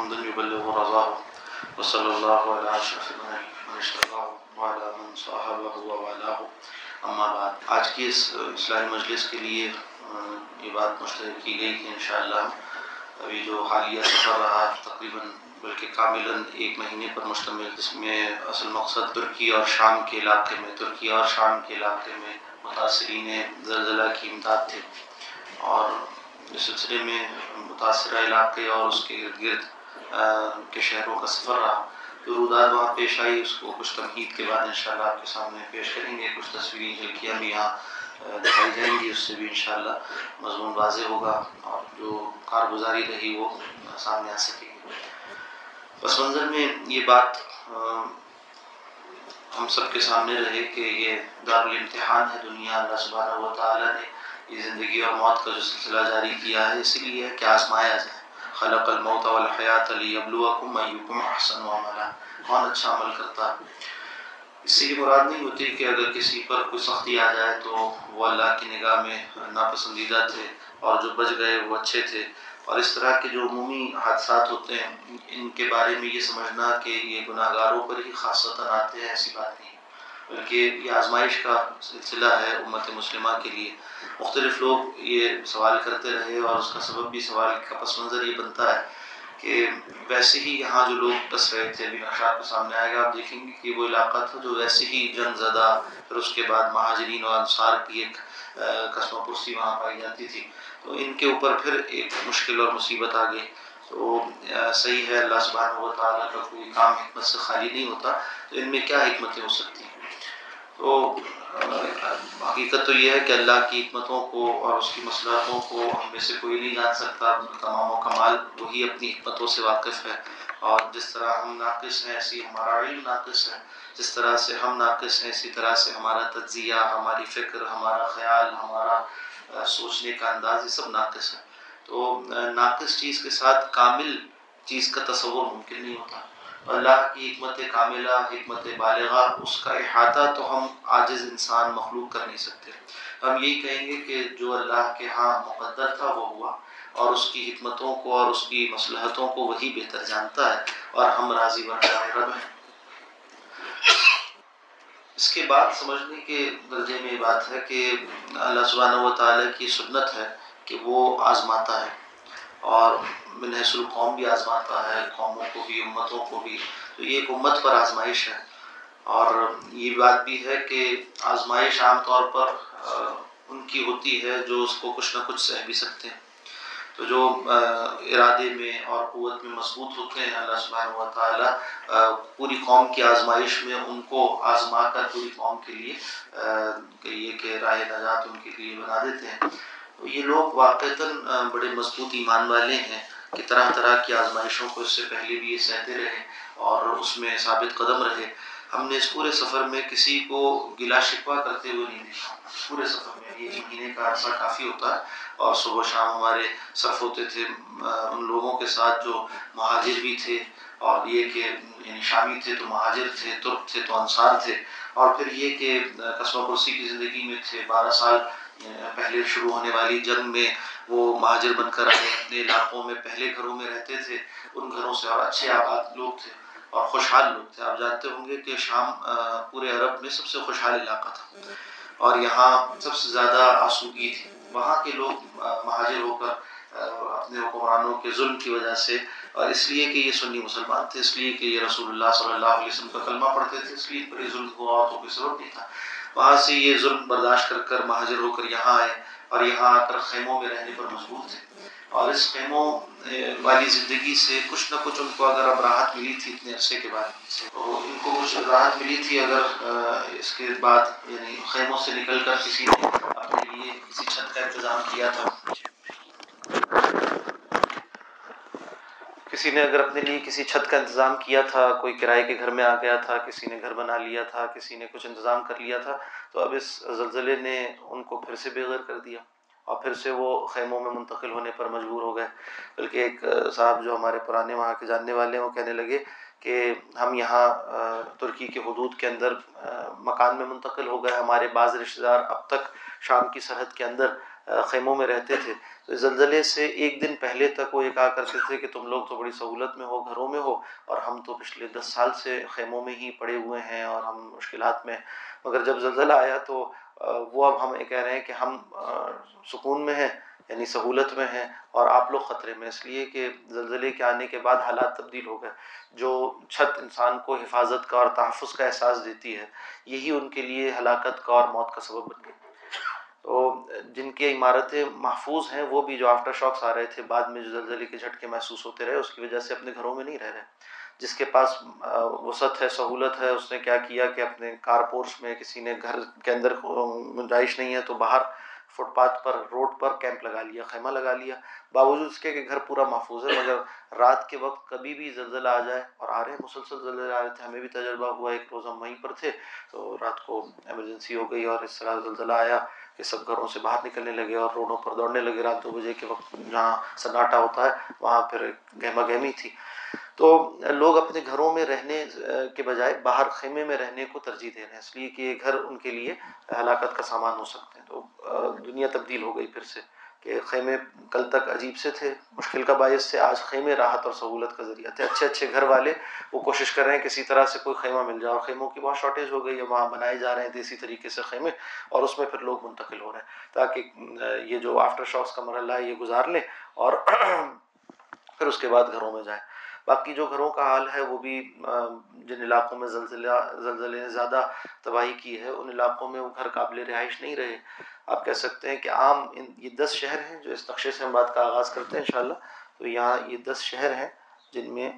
حمدا يبلغ رضاه وصلى الله على اشرف من اشتقاه وعلى من صاحبه اما بعد، آج کی اس اسلامی مجلس کے لیے یہ بات مشترک کی گئی کہ انشاءاللہ ابھی جو حالیہ سفر رہا، تقریباً بلکہ کاملاً ایک مہینے پر مشتمل، جس میں اصل مقصد ترکی اور شام کے علاقے میں، ترکی اور شام کے علاقے میں متاثرین زلزلہ کی امداد تھے اور اس سلسلے میں متاثرہ علاقے اور اس کے ارد گرد کے شہروں کا سفر رہا۔ درودات وہاں پیش آئی، اس کو کچھ تمہید کے بعد انشاءاللہ آپ کے سامنے پیش کریں گے۔ کچھ تصویری جھلکیاں بھی یہاں دکھائی جائیں گی، اس سے بھی انشاءاللہ مضمون واضح ہوگا اور جو کارگزاری رہی وہ سامنے آ سکے گی۔ پس منظر میں یہ بات ہم سب کے سامنے رہے کہ یہ دار الامتحان ہے، دنیا اللہ سبحانہ و تعالیٰ نے یہ زندگی اور موت کا جو سلسلہ جاری کیا ہے، اسی لیے کہ آزمایا جائے۔ خلق الموت والحیات لیبلوکم ایکم احسن عملا۔ کون اچھا عمل کرتا ہے۔ اس سے یہ مراد نہیں ہوتی کہ اگر کسی پر کوئی سختی آ جائے تو وہ اللہ کی نگاہ میں ناپسندیدہ تھے اور جو بچ گئے وہ اچھے تھے۔ اور اس طرح کے جو عمومی حادثات ہوتے ہیں، ان کے بارے میں یہ سمجھنا کہ یہ گناہ گاروں پر ہی خاصتاً آتے ہیں، ایسی بات نہیں۔ بلکہ یہ آزمائش کا سلسلہ ہے امت مسلمہ کے لیے۔ مختلف لوگ یہ سوال کرتے رہے اور اس کا سبب بھی سوال کا پس منظر یہ بنتا ہے کہ ویسے ہی یہاں جو لوگ بس رہے تھے ابھی نقشات کے سامنے آئے گا، آپ دیکھیں گے کہ وہ علاقہ تھا جو ویسے ہی جنگ زدہ، پھر اس کے بعد مہاجرین اور انصار کی ایک قسم پرسی وہاں پائی جاتی تھی۔ تو ان کے اوپر پھر ایک مشکل اور مصیبت آ گئی۔ تو صحیح ہے، اللہ سبحانہ و تعالیٰ کا کوئی کام حکمت سے خالی نہیں ہوتا۔ تو ان میں کیا حکمتیں ہو سکتی ہیں؟ تو حقیقت تو یہ ہے کہ اللہ کی حکمتوں کو اور اس کی مسلحتوں کو ہم میں سے کوئی نہیں جان سکتا تمام و کمال وہی اپنی حکمتوں سے واقف ہے۔ اور جس طرح ہم ناقص ہیں ایسی ہمارا علم ناقص ہے۔ جس طرح سے ہم ناقص ہیں، اسی طرح سے ہمارا تجزیہ، ہماری فکر، ہمارا خیال، ہمارا سوچنے کا انداز، یہ سب ناقص ہے۔ تو ناقص چیز کے ساتھ کامل چیز کا تصور ممکن نہیں ہوتا۔ اللہ کی حکمت کاملہ، حکمت بالغہ، اس کا احاطہ تو ہم عاجز انسان، مخلوق کر نہیں سکتے۔ ہم یہی کہیں گے کہ جو اللہ کے ہاں مقدر تھا وہ ہوا اور اس کی حکمتوں کو اور اس کی مصلحتوں کو وہی بہتر جانتا ہے اور ہم راضی رب ہیں۔ اس کے بعد سمجھنے کے درجے میں یہ بات ہے کہ اللہ سبحانہ و تعالیٰ کی سنت ہے کہ وہ آزماتا ہے۔ اور منحص القوم بھی آزماتا ہے، قوموں کو بھی، امتوں کو بھی۔ تو یہ ایک امت پر آزمائش ہے۔ اور یہ بات بھی ہے کہ آزمائش عام طور پر ان کی ہوتی ہے جو اس کو کچھ نہ کچھ سہ بھی سکتے ہیں۔ تو جو ارادے میں اور قوت میں مضبوط ہوتے ہیں اللہ سبحانہ و تعالیٰ پوری قوم کی آزمائش میں ان کو آزما کر پوری قوم کے لیے یہ کہ راہ نجات ان کے لیے بنا دیتے ہیں۔ یہ لوگ واقعتاً بڑے مضبوط ایمان والے ہیں کہ طرح طرح کی آزمائشوں کو اس سے پہلے بھی یہ سہتے رہے اور اس میں ثابت قدم رہے۔ ہم نے اس پورے سفر میں کسی کو گلا شکوا کرتے ہوئے نہیں دیکھا۔ پورے سفر میں یہ مہینے کا عرصہ کافی ہوتا ہے اور صبح شام ہمارے صرف ہوتے تھے ان لوگوں کے ساتھ جو مہاجر بھی تھے اور یہ کہ یعنی شامی تھے تو مہاجر تھے، ترک تھے تو انصار تھے اور پھر یہ کہ قصبہ پرسی کی زندگی میں تھے، بارہ سال یعنی پہلے شروع ہونے والی جنگ میں وہ مہاجر بن کر آئے اپنے علاقوں میں، پہلے گھروں میں رہتے تھے، ان گھروں سے اور اچھے آباد لوگ تھے اور خوشحال لوگ تھے۔ آپ جانتے ہوں گے کہ شام پورے عرب میں سب سے خوشحال علاقہ تھا۔ اور یہاں سب سے زیادہ آسودگی تھی۔ وہاں کے لوگ مہاجر ہو کر اپنے حکمرانوں کے ظلم کی وجہ سے اور اس لیے کہ یہ سنی مسلمان تھے، اس لیے کہ یہ رسول اللہ صلی اللہ علیہ وسلم کا کلمہ پڑھتے تھے، اس لیے پر ظلم ہوا تو کوئی سبب نہیں تھا۔ وہاں سے یہ ظلم برداشت کر کر مہاجر ہو کر یہاں آئے اور یہاں آ کر خیموں میں رہنے پر مجبور تھے۔ اور اس خیموں والی زندگی سے کچھ نہ کچھ ان کو اگر اب راحت ملی تھی اتنے عرصے کے بعد، تو ان کو کچھ راحت ملی تھی اگر اس کے بعد یعنی خیموں سے نکل کر کسی نے اپنے لیے کسی چھت کا انتظام کیا تھا۔ کسی نے اگر اپنے لیے کسی چھت کا انتظام کیا تھا، کوئی کرائے کے گھر میں آ گیا تھا، کسی نے گھر بنا لیا تھا، کسی نے کچھ انتظام کر لیا تھا، تو اب اس زلزلے نے ان کو پھر سے بے غیر کر دیا اور پھر سے وہ خیموں میں منتقل ہونے پر مجبور ہو گئے۔ بلکہ ایک صاحب جو ہمارے پرانے وہاں کے جاننے والے ہیں، وہ کہنے لگے کہ ہم یہاں ترکی کے حدود کے اندر مکان میں منتقل ہو گئے، ہمارے بعض رشتہ دار اب تک شام کی سرحد کے اندر خیموں میں رہتے تھے۔ تو زلزلے سے ایک دن پہلے تک وہ یہ کہا کرتے تھے کہ تم لوگ تو بڑی سہولت میں ہو، گھروں میں ہو، اور ہم تو پچھلے دس سال سے خیموں میں ہی پڑے ہوئے ہیں اور ہم مشکلات میں مگر جب زلزلہ آیا تو وہ اب ہمیں کہہ رہے ہیں کہ ہم سکون میں ہیں یعنی سہولت میں ہیں، اور آپ لوگ خطرے میں اس لیے کہ زلزلے کے آنے کے بعد حالات تبدیل ہو گئے، جو چھت انسان کو حفاظت کا اور تحفظ کا احساس دیتی ہے، یہی ان کے لیے ہلاکت کا اور موت کا سبب بن گئی تو جن کی عمارتیں محفوظ ہیں، وہ بھی جو آفٹر شاکس آ رہے تھے، بعد میں جو زلزلے کے جھٹکے محسوس ہوتے رہے، اس کی وجہ سے اپنے گھروں میں نہیں رہ رہے۔ جس کے پاس وسعت ہے، سہولت ہے، اس نے کیا کیا کہ اپنے کارپورس میں کسی نے گھر کے اندر گنجائش نہیں ہے تو باہر فٹ پاتھ پر، روڈ پر کیمپ لگا لیا، خیمہ لگا لیا۔ باوجود اس کے کہ گھر پورا محفوظ ہے، مگر رات کے وقت کبھی بھی زلزلہ آ جائے اور آ رہے ہیں، مسلسل زلزلے آ رہے تھے، ہمیں بھی تجربہ ہوا، ایک روز ہم وہیں پر تھے تو رات کو ایمرجنسی ہو گئی اور اس طرح زلزلہ آیا۔ یہ سب گھروں سے باہر نکلنے لگے اور روڈوں پر دوڑنے لگے رات دو بجے کے وقت جہاں سناٹا ہوتا ہے، وہاں پھر گہما گہمی تھی۔ تو لوگ اپنے گھروں میں رہنے کے بجائے باہر خیمے میں رہنے کو ترجیح دے رہے ہیں، اس لیے کہ یہ گھر ان کے لیے ہلاکت کا سامان ہو سکتے ہیں۔ تو دنیا تبدیل ہو گئی پھر سے۔ کہ خیمے کل تک عجیب سے تھے، مشکل کا باعث سے آج خیمے راحت اور سہولت کا ذریعہ تھے۔ اچھے اچھے گھر والے وہ کوشش کر رہے ہیں کسی طرح سے کوئی خیمہ مل جائے اور خیموں کی بہت شارٹیج ہو گئی ہے، وہاں بنائے جا رہے ہیں دیسی طریقے سے خیمے اور اس میں پھر لوگ منتقل ہو رہے ہیں۔ تاکہ یہ جو آفٹر شاکس کا مرحلہ ہے، یہ گزار لیں اور پھر اس کے بعد گھروں میں جائیں۔ باقی جو گھروں کا حال ہے، وہ بھی جن علاقوں میں زلزلہ، زلزلے نے زیادہ تباہی کی ہے، ان علاقوں میں وہ گھر قابل رہائش نہیں رہے۔ آپ کہہ سکتے ہیں کہ عام ان یہ دس شہر ہیں جو اس نقشے سے ہم بات کا آغاز کرتے ہیں انشاءاللہ۔ تو یہاں یہ دس شہر ہیں جن میں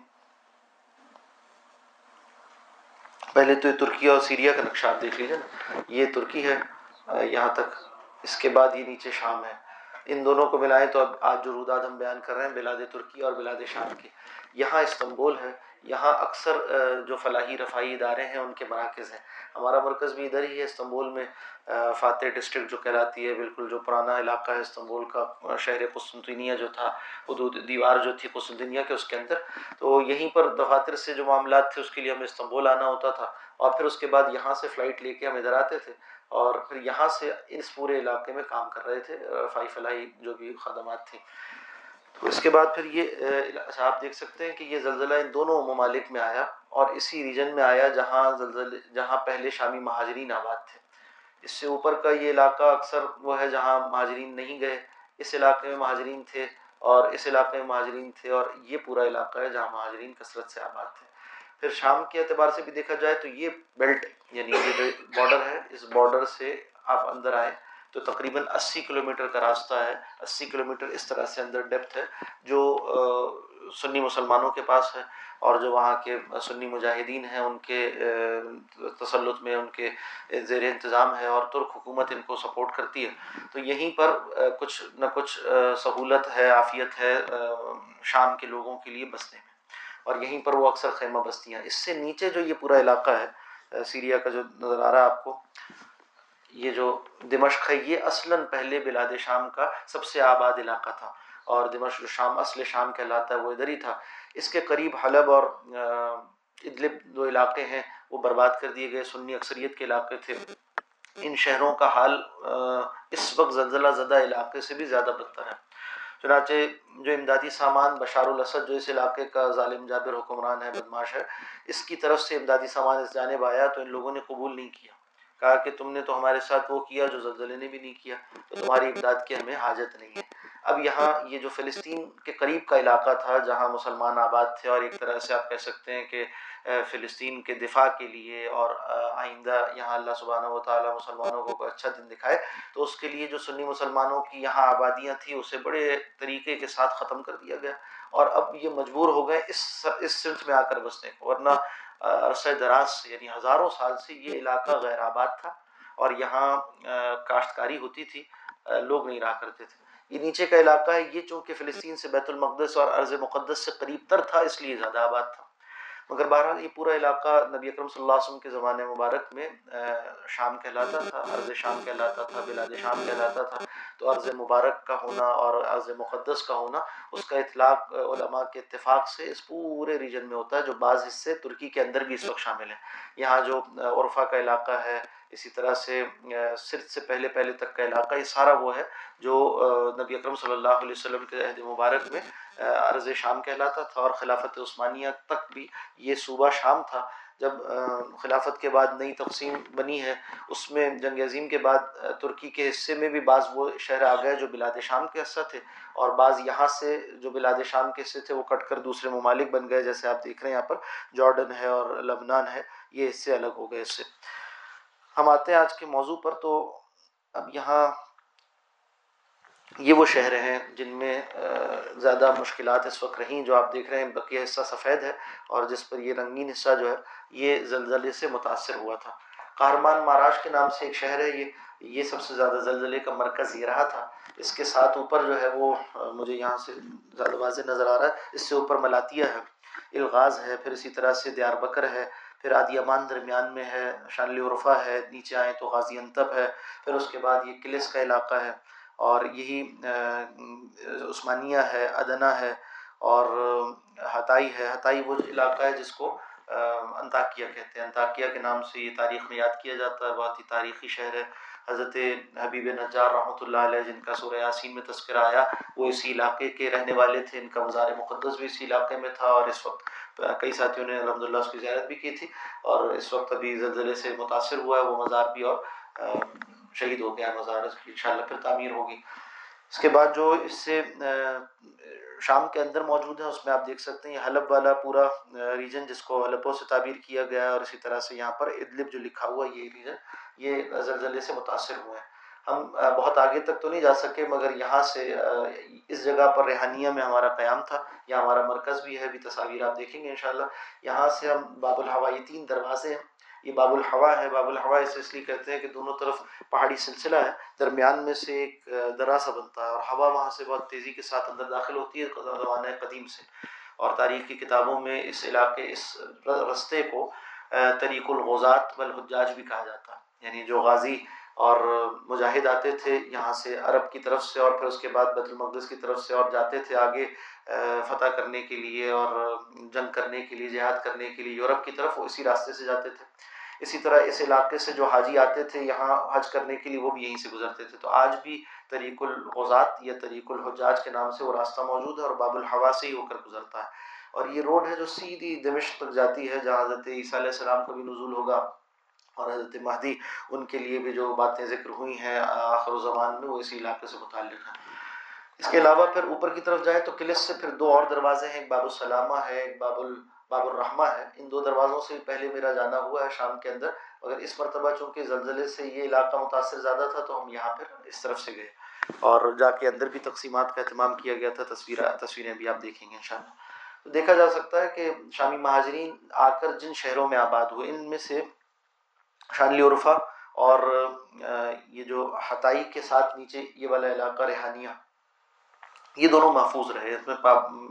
پہلے تو یہ ترکی اور سیریا کا نقشہ آپ دیکھ لیجیے نا۔ یہ ترکی ہے، یہاں تک اس کے بعد یہ نیچے شام ہے۔ ان دونوں کو ملائیں تو اب آج جو روداد ہم بیان کر رہے ہیں، بلاد ترکی اور بلاد شام کی یہاں استنبول ہے، یہاں اکثر جو فلاحی رفائی ادارے ہیں، ان کے مراکز ہیں۔ ہمارا مرکز بھی ادھر ہی ہے استنبول میں فاتح ڈسٹرکٹ جو کہلاتی ہے، بالکل جو پرانا علاقہ ہے استنبول کا شہر قسطنطنیہ جو تھا، حدود، دیوار جو تھی قسطنطنیہ کے اس کے اندر۔ تو یہیں پر دفاتر سے جو معاملات تھے، اس کے لیے ہمیں استنبول آنا ہوتا تھا۔ اور پھر اس کے بعد یہاں سے فلائٹ لے کے ہم ادھر آتے تھے۔ اور پھر یہاں سے اس پورے علاقے میں کام کر رہے تھے، رفائی فلاحی جو بھی خدمات تھیں۔ تو اس کے بعد پھر یہ آپ دیکھ سکتے ہیں کہ یہ زلزلہ ان دونوں ممالک میں آیا اور اسی ریجن میں آیا جہاں زلزلے جہاں پہلے شامی مہاجرین آباد تھے۔ اس سے اوپر کا یہ علاقہ اکثر وہ ہے جہاں مہاجرین نہیں گئے، اس علاقے میں مہاجرین تھے اور اس علاقے میں مہاجرین تھے اور یہ پورا علاقہ ہے جہاں مہاجرین کثرت سے آباد تھے۔ پھر شام کے اعتبار سے بھی دیکھا جائے تو یہ بیلٹ یعنی یہ جو بارڈر ہے، اس بارڈر سے آپ اندر آئیں تو تقریباً اسی کلومیٹر کا راستہ ہے۔ اسی کلومیٹر اس طرح سے اندر ڈیپتھ ہے جو سنی مسلمانوں کے پاس ہے اور جو وہاں کے سنی مجاہدین ہیں، ان کے تسلط میں، ان کے زیر انتظام ہے اور ترک حکومت ان کو سپورٹ کرتی ہے۔ تو یہیں پر کچھ نہ کچھ سہولت ہے، عافیت ہے شام کے لوگوں کے لیے بسنے میں۔ اور یہیں پر وہ اکثر خیمہ بستیاں اس سے نیچے جو یہ پورا علاقہ ہے سیریا کا جو نظر آ رہا ہے آپ کو، یہ جو دمشق ہے، یہ اصلاً پہلے بلاد شام کا سب سے آباد علاقہ تھا۔ اور دمشق شام، اصل شام کہلاتا ہے، وہ ادھر ہی تھا۔ اس کے قریب حلب اور ادلب دو علاقے ہیں، وہ برباد کر دیے گئے۔ سنی اکثریت کے علاقے تھے۔ ان شہروں کا حال اس وقت زلزلہ زدہ علاقے سے بھی زیادہ بدتر ہے۔ چنانچہ جو امدادی سامان بشار الاسد جو اس علاقے کا ظالم جابر حکمران ہے بدماش ہے، اس کی طرف سے امدادی سامان اس جانب آیا تو ان لوگوں نے قبول نہیں کیا۔ کہا کہ تم نے تو ہمارے ساتھ وہ کیا جو زلزلے نے بھی نہیں کیا، تو تمہاری امداد کی ہمیں حاجت نہیں ہے۔ اب یہاں یہ جو فلسطین کے قریب کا علاقہ تھا جہاں مسلمان آباد تھے، اور ایک طرح سے آپ کہہ سکتے ہیں کہ فلسطین کے دفاع کے لیے اور آئندہ یہاں اللہ سبحانہ و تعالیٰ مسلمانوں کو اچھا دن دکھائے، تو اس کے لیے جو سنی مسلمانوں کی یہاں آبادیاں تھیں، اسے بڑے طریقے کے ساتھ ختم کر دیا گیا۔ اور اب یہ مجبور ہو گئے اس اس سمت میں آ کر بسنے کو، ورنہ عرصہ دراز سے یعنی ہزاروں سال سے یہ علاقہ غیر آباد تھا اور یہاں کاشتکاری ہوتی تھی لوگ نہیں رہا کرتے تھے۔ یہ نیچے کا علاقہ ہے، یہ چونکہ فلسطین سے بیت المقدس اور عرض مقدس سے قریب تر تھا، اس لیے زیادہ آباد تھا۔ مگر بہرحال یہ پورا علاقہ نبی اکرم صلی اللہ علیہ وسلم کے زمانے مبارک میں شام کہلاتا تھا، عرض شام کہلاتا تھا، بلاد شام کہلاتا تھا۔ تو عرض مبارک کا ہونا اور عرض مقدس کا ہونا، اس کا اطلاق علماء کے اتفاق سے اس پورے ریجن میں ہوتا ہے، جو بعض حصے ترکی کے اندر بھی اس وقت شامل ہیں۔ یہاں جو عرفہ کا علاقہ ہے، اسی طرح سے صرف سے پہلے پہلے تک کا علاقہ، یہ سارا وہ ہے جو نبی اکرم صلی اللہ علیہ وسلم کے عہد مبارک میں عرض شام کہلاتا تھا اور خلافت عثمانیہ تک بھی یہ صوبہ شام تھا۔ جب خلافت کے بعد نئی تقسیم بنی ہے، اس میں جنگ عظیم کے بعد ترکی کے حصے میں بھی بعض وہ شہر آ گئے جو بلاد شام کے حصہ تھے اور بعض یہاں سے جو بلاد شام کے حصے تھے وہ کٹ کر دوسرے ممالک بن گئے۔ جیسے آپ دیکھ رہے ہیں یہاں پر جارڈن ہے اور لبنان ہے، یہ حصے الگ ہو گئے۔ اس سے ہم آتے ہیں آج کے موضوع پر تو اب یہاں یہ وہ شہر ہیں جن میں زیادہ مشکلات اس وقت رہیں جو آپ دیکھ رہے ہیں بقیہ حصہ سفید ہے اور جس پر یہ رنگین حصہ جو ہے، یہ زلزلے سے متاثر ہوا تھا۔ قہرمان مہاراج کے نام سے ایک شہر ہے، یہ یہ سب سے زیادہ زلزلے کا مرکز یہ رہا تھا۔ اس کے ساتھ اوپر جو ہے وہ مجھے یہاں سے زیادہ واضح نظر آ رہا ہے، اس سے اوپر ملاتیہ ہے، الغاز ہے، پھر اسی طرح سے دیار بکر ہے، پھر عادی امان درمیان میں ہے شانلی عرفہ ہے، نیچے آئیں تو غازی انتب ہے، پھر اس کے بعد یہ کلس کا علاقہ ہے۔ اور یہی عثمانیہ ہے، ادنا ہے اور حتائی ہے۔ حتائی وہ علاقہ ہے جس کو انتاکیہ کہتے ہیں۔ انتاکیہ کے نام سے یہ تاریخ میں یاد کیا جاتا ہے۔ بہت ہی تاریخی شہر ہے۔ حضرت حبیب نجار رحمۃ اللہ علیہ، جن کا سورہ یاسین میں تذکرہ آیا، وہ اسی علاقے کے رہنے والے تھے۔ ان کا مزار مقدس بھی اسی علاقے میں تھا اور اس وقت کئی ساتھیوں نے الحمد للہ اس کی زیارت بھی کی تھی اور اس وقت ابھی زلزلے سے متاثر ہوا ہے۔ وہ مزار بھی اور شہید ہو گیا مزار اس کی ان شاء اللہ پھر تعمیر ہوگی۔ اس کے بعد جو اس سے شام کے اندر موجود ہیں اس میں آپ دیکھ سکتے ہیں، یہ حلب والا پورا ریجن جس کو حلبوں سے تعبیر کیا گیا ہے اور اسی طرح سے یہاں پر ادلب جو لکھا ہوا ہے یہ ریجن یہ زلزلے سے متاثر ہوئے ہیں۔ ہم بہت آگے تک تو نہیں جا سکے، مگر یہاں سے اس جگہ پر ریحانیہ میں ہمارا قیام تھا، یہاں ہمارا مرکز بھی ہے بھی تصاویر آپ دیکھیں گے انشاءاللہ۔ یہاں سے ہم باب الحوا تین دروازے ہیں یہ باب الحوا ہے۔ باب الحوا اسے اس لیے کہتے ہیں کہ دونوں طرف پہاڑی سلسلہ ہے۔ درمیان میں سے ایک درا سا بنتا ہے اور ہوا وہاں سے بہت تیزی کے ساتھ اندر داخل ہوتی ہے زمانۂ قدیم سے۔ اور تاریخ کی کتابوں میں اس علاقے، اس رستے کو طریق الغزات والحجاج بھی کہا جاتا ہے۔ یعنی جو غازی اور مجاہد آتے تھے یہاں سے عرب کی طرف سے اور پھر اس کے بعد بیت المقدس کی طرف سے اور جاتے تھے آگے فتح کرنے کے لیے اور جنگ کرنے کے لیے، جہاد کرنے کے لیے یورپ کی طرف، وہ اسی راستے سے جاتے تھے۔ اسی طرح اس علاقے سے جو حاجی آتے تھے یہاں حج کرنے کے لیے، وہ بھی یہیں سے گزرتے تھے۔ تو آج بھی طریق الغزات یا طریق الحجاج کے نام سے وہ راستہ موجود ہے اور باب الحوا سے ہی ہو کر گزرتا ہے۔ اور یہ روڈ ہے جو سیدھی دمشق تک جاتی ہے، جہاں حضرت عیسیٰ علیہ السلام کا بھی نزول ہوگا۔ اور حضرت مہدی ان کے لیے بھی جو باتیں ذکر ہوئی ہیں آخر و زمان میں وہ اسی علاقے سے متعلق ہیں۔ اس کے علاوہ پھر اوپر کی طرف جائیں تو کلس سے پھر دو اور دروازے ہیں، ایک باب السلامہ ہے، ایک باب ال، باب الرحمہ ہے۔ ان دو دروازوں سے پہلے میرا جانا ہوا ہے شام کے اندر۔ مگر اس مرتبہ چونکہ زلزلے سے یہ علاقہ متاثر زیادہ تھا تو ہم یہاں پھر اس طرف سے گئے۔ اور جا کے اندر بھی تقسیمات کا اہتمام کیا گیا تھا، تصویر، تصویریں بھی آپ دیکھیں گے انشاءاللہ۔ تو دیکھا جا سکتا ہے کہ شامی مہاجرین آ کر جن شہروں میں آباد ہوئے، ان میں سے شانلی عرفہ اور یہ جو حتائی کے ساتھ نیچے یہ والا علاقہ ریحانیہ یہ دونوں محفوظ رہے، اس میں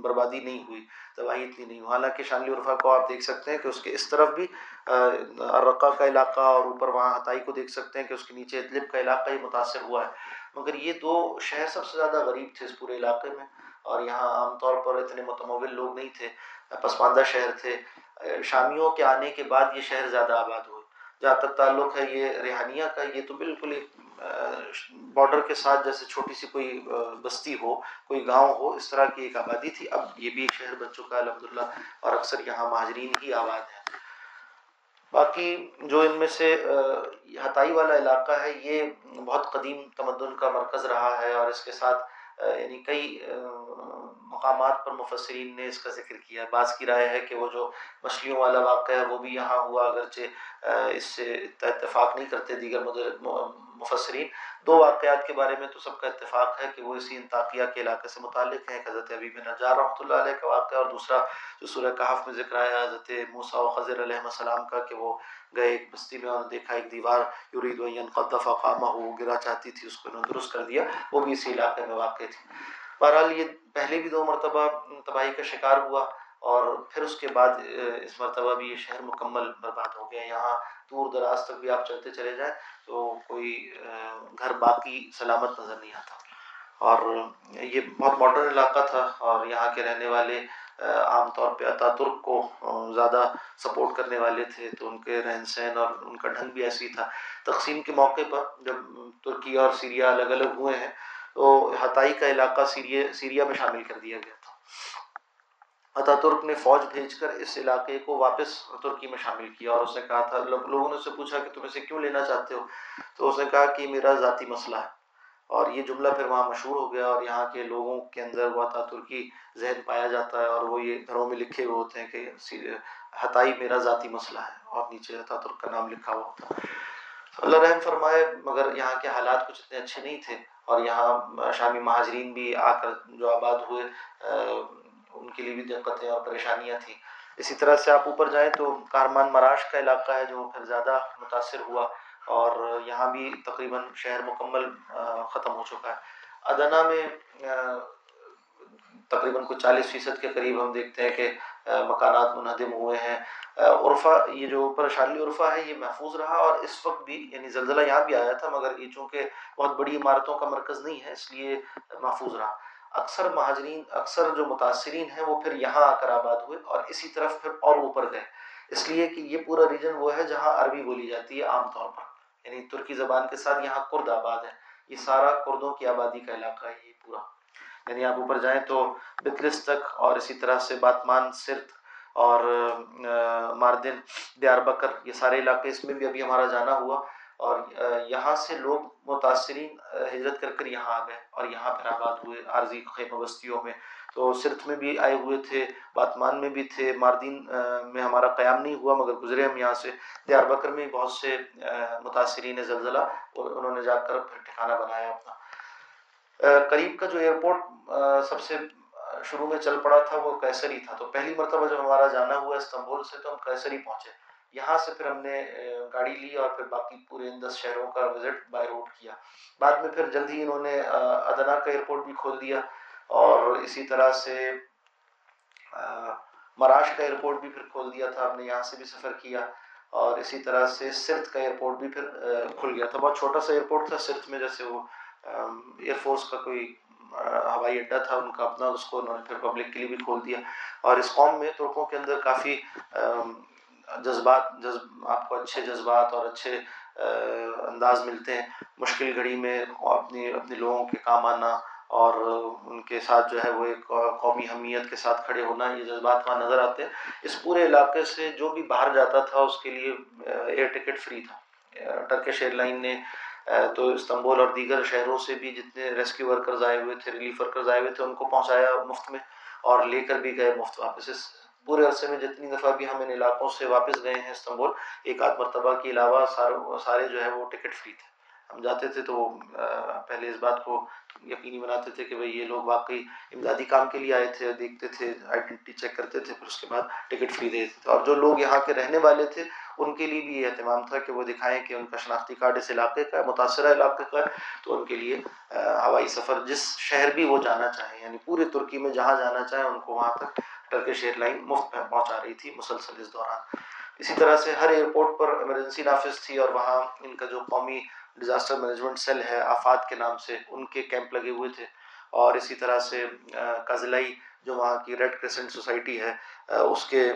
بربادی نہیں ہوئی، تباہی اتنی نہیں ہوئی۔ حالانکہ شانلی عرفہ کو آپ دیکھ سکتے ہیں کہ اس کے اس طرف بھی رقہ کا علاقہ اور اوپر وہاں حتائی کو دیکھ سکتے ہیں کہ اس کے نیچے ادلب کا علاقہ ہی متاثر ہوا ہے۔ مگر یہ دو شہر سب سے زیادہ غریب تھے اس پورے علاقے میں اور یہاں عام طور پر اتنے متمول لوگ نہیں تھے پسماندہ شہر تھے۔ شامیوں کے آنے کے بعد یہ شہر زیادہ آباد ہوئے۔ جہاں تک تعلق ہے یہ ریحانیہ کا، یہ تو بالکل ایک بارڈر کے ساتھ جیسے چھوٹی سی کوئی بستی ہو، کوئی گاؤں ہو، اس طرح کی ایک آبادی تھی۔ اب یہ بھی ایک شہر بن چکا ہے الحمد للہ اور اکثر یہاں مہاجرین ہی آباد ہیں۔ باقی جو ان میں سے حتائی والا علاقہ ہے، یہ بہت قدیم تمدن کا مرکز رہا ہے اور اس کے ساتھ یعنی کئی مقامات پر مفسرین نے اس کا ذکر کیا۔ بعض کی رائے ہے کہ وہ جو مچھلیوں والا واقعہ ہے، وہ بھی یہاں ہوا، اگرچہ اس سے اتفاق نہیں کرتے دیگر مفسرین۔ دو واقعات کے بارے میں تو سب کا اتفاق ہے کہ وہ اسی انتاقیہ کے علاقے سے متعلق ہیں حضرت حبیب نجار رحمۃ اللہ علیہ کا واقعہ اور دوسرا جو سورہ کہف میں ذکر آیا حضرت موسیٰ و خضر علیہ السلام کا کہ وہ گئے ایک بستی میں اور دیکھا ایک دیوار یورید و قدف قامہ ہو گرا چاہتی تھی، اس کو انہوں نے درست کر دیا، وہ بھی اسی علاقے میں واقع تھی۔ بہرحال یہ پہلے بھی دو مرتبہ تباہی کا شکار ہوا۔ اور پھر اس کے بعد اس مرتبہ بھی یہ شہر مکمل برباد ہو گیا، یہاں دور دراز تک بھی آپ چلتے چلے جائیں تو کوئی گھر باقی سلامت نظر نہیں آتا۔ اور یہ بہت ماڈرن علاقہ تھا اور یہاں کے رہنے والے عام طور پہ اتا ترک کو زیادہ سپورٹ کرنے والے تھے تو ان کے رہن سہن اور ان کا ڈھنگ بھی ایسی تھا۔ تقسیم کے موقع پر جب ترکی اور سیریا الگ الگ ہوئے ہیں تو ہتائی کا علاقہ سیریا سیریا میں شامل کر دیا گیا۔ تھا اتا ترک نے فوج بھیج کر اس علاقے کو واپس ترکی میں شامل کیا اور اس نے کہا تھا لوگوں نے اس سے پوچھا کہ تم اسے کیوں لینا چاہتے ہو؟ تو اس نے کہا کہ میرا ذاتی مسئلہ ہے۔ اور یہ جملہ پھر وہاں مشہور ہو گیا اور یہاں کے لوگوں کے اندر وہ تھا ترکی ذہن پایا جاتا ہے اور وہ یہ گھروں میں لکھے ہوئے ہوتے ہیں کہ ہتائی میرا ذاتی مسئلہ ہے اور نیچے ہتا ترک کا نام لکھا ہوا ہوتا ہے۔ اللہ رحم فرمائے، مگر یہاں کے حالات کچھ اتنے اچھے نہیں تھے اور یہاں شامی مہاجرین بھی آ کر جو آباد ہوئے ان کے لیے بھی دقتیں اور پریشانیاں تھیں۔ اسی طرح سے آپ اوپر جائیں تو کارمان مراش کا علاقہ ہے جو پھر زیادہ متاثر ہوا اور یہاں بھی تقریباً شہر مکمل ختم ہو چکا ہے۔ ادنا میں تقریباً کچھ چالیس فیصد کے قریب ہم دیکھتے ہیں کہ مکانات منہدم ہوئے ہیں۔ عرفہ، یہ جو پرشالی عرفہ ہے، یہ محفوظ رہا اور اس وقت بھی یعنی زلزلہ یہاں بھی آیا تھا، مگر یہ چونکہ بہت بڑی عمارتوں کا مرکز نہیں ہے، اس لیے محفوظ رہا۔ اکثر مہاجرین، اکثر جو متاثرین ہیں وہ پھر یہاں آ کر آباد ہوئے اور اسی طرف پھر اور اوپر گئے۔ اس لیے کہ یہ پورا ریجن وہ ہے جہاں عربی بولی جاتی ہے عام طور پر۔ یعنی ترکی زبان کے ساتھ یہاں کرد آباد ہے۔ یہ سارا کردوں کی آبادی کا علاقہ ہے یہ پورا۔ یعنی آپ اوپر جائیں تو بکرس تک اور اسی طرح سے باتمان، سرت اور ماردن دیار بکر یہ سارے علاقے اس میں بھی ابھی ہمارا جانا ہوا۔ اور یہاں سے لوگ متاثرین ہجرت کر کر یہاں آ گئے اور یہاں پھر آباد ہوئے عارضی خیمہ بستیوں میں۔ تو سرت میں بھی آئے ہوئے تھے، باتمان میں بھی تھے، ماردین میں ہمارا قیام نہیں ہوا، مگر گزرے ہم یہاں سے۔ دیار بکر میں بہت سے متاثرین زلزلہ اور انہوں نے جا کر پھر ٹھکانہ بنایا اپنا۔ قریب کا جو ایئرپورٹ سب سے شروع میں چل پڑا تھا وہ کیسری تھا۔ تو پہلی مرتبہ جب ہمارا جانا ہوا استنبول سے تو ہم کیسری پہنچے۔ یہاں سے پھر ہم نے گاڑی لی اور پھر باقی پورے ان دس شہروں کا وزٹ بائی روڈ کیا۔ بعد میں پھر جلد ہی انہوں نے ادنا کا ایئرپورٹ بھی کھول دیا اور اسی طرح سے مراش کا ایئرپورٹ بھی پھر کھول دیا تھا۔ ہم نے یہاں سے بھی سفر کیا اور اسی طرح سے سرت کا ایئرپورٹ بھی پھر کھل گیا تھا۔ بہت چھوٹا سا ایئرپورٹ تھا سرت میں، جیسے وہ ایئر فورس کا کوئی ہوائی اڈا تھا، ان کا اپنا، اس کو انہوں نے پھر پبلک کے لیے بھی کھول دیا۔ اور اس قوم میں ترکوں کے اندر کافی جذبات، جذب، آپ کو اچھے جذبات اور اچھے انداز ملتے ہیں۔ مشکل گھڑی میں اپنی، اپنے لوگوں کے کام آنا اور ان کے ساتھ جو ہے وہ ایک قومی حمیت کے ساتھ کھڑے ہونا، یہ جذبات وہاں نظر آتے ہیں۔ اس پورے علاقے سے جو بھی باہر جاتا تھا، اس کے لیے ایئر ٹکٹ فری تھا۔ ٹرکش ایئر لائن نے تو استنبول اور دیگر شہروں سے بھی جتنے ریسکیو ورکرز آئے ہوئے تھے ریلیف ورکرز آئے ہوئے تھے، ان کو پہنچایا مفت میں اور لے کر بھی گئے مفت واپس۔ اس پورے عرصے میں جتنی دفعہ بھی ہم ان علاقوں سے واپس گئے ہیں استنبول، ایک آدھ مرتبہ کے علاوہ سارے جو ہے وہ ٹکٹ فری تھے۔ ہم جاتے تھے تو وہ پہلے اس بات کو یقینی بناتے تھے کہ بھائی یہ لوگ واقعی امدادی کام کے لیے آئے تھے، دیکھتے تھے آئیڈینٹی چیک کرتے تھے، پھر اس کے بعد ٹکٹ فری دیتے تھے۔ اور جو لوگ یہاں کے رہنے والے تھے، ان کے لیے بھی یہ اہتمام تھا کہ وہ دکھائیں کہ ان کا شناختی کارڈ اس علاقے کا ہے، متاثرہ علاقے کا ہے۔ تو ان کے لیے ہوائی سفر جس شہر بھی وہ جانا چاہیں یعنی پورے ترکی میں جہاں جانا چاہیں ان کو وہاں تک ٹرکش ایئر لائن مفت پہنچا رہی تھی مسلسل اس دوران۔ اسی طرح سے ہر ایئرپورٹ پر ایمرجنسی نافذ تھی اور وہاں ان کا جو قومی ڈیزاسٹر مینجمنٹ سیل ہے، آفات کے نام سے ان کے کیمپ لگے ہوئے تھے۔ اور اسی طرح سے کازلائی جو وہاں کی ریڈ کرسنٹ سوسائٹی ہے اس کے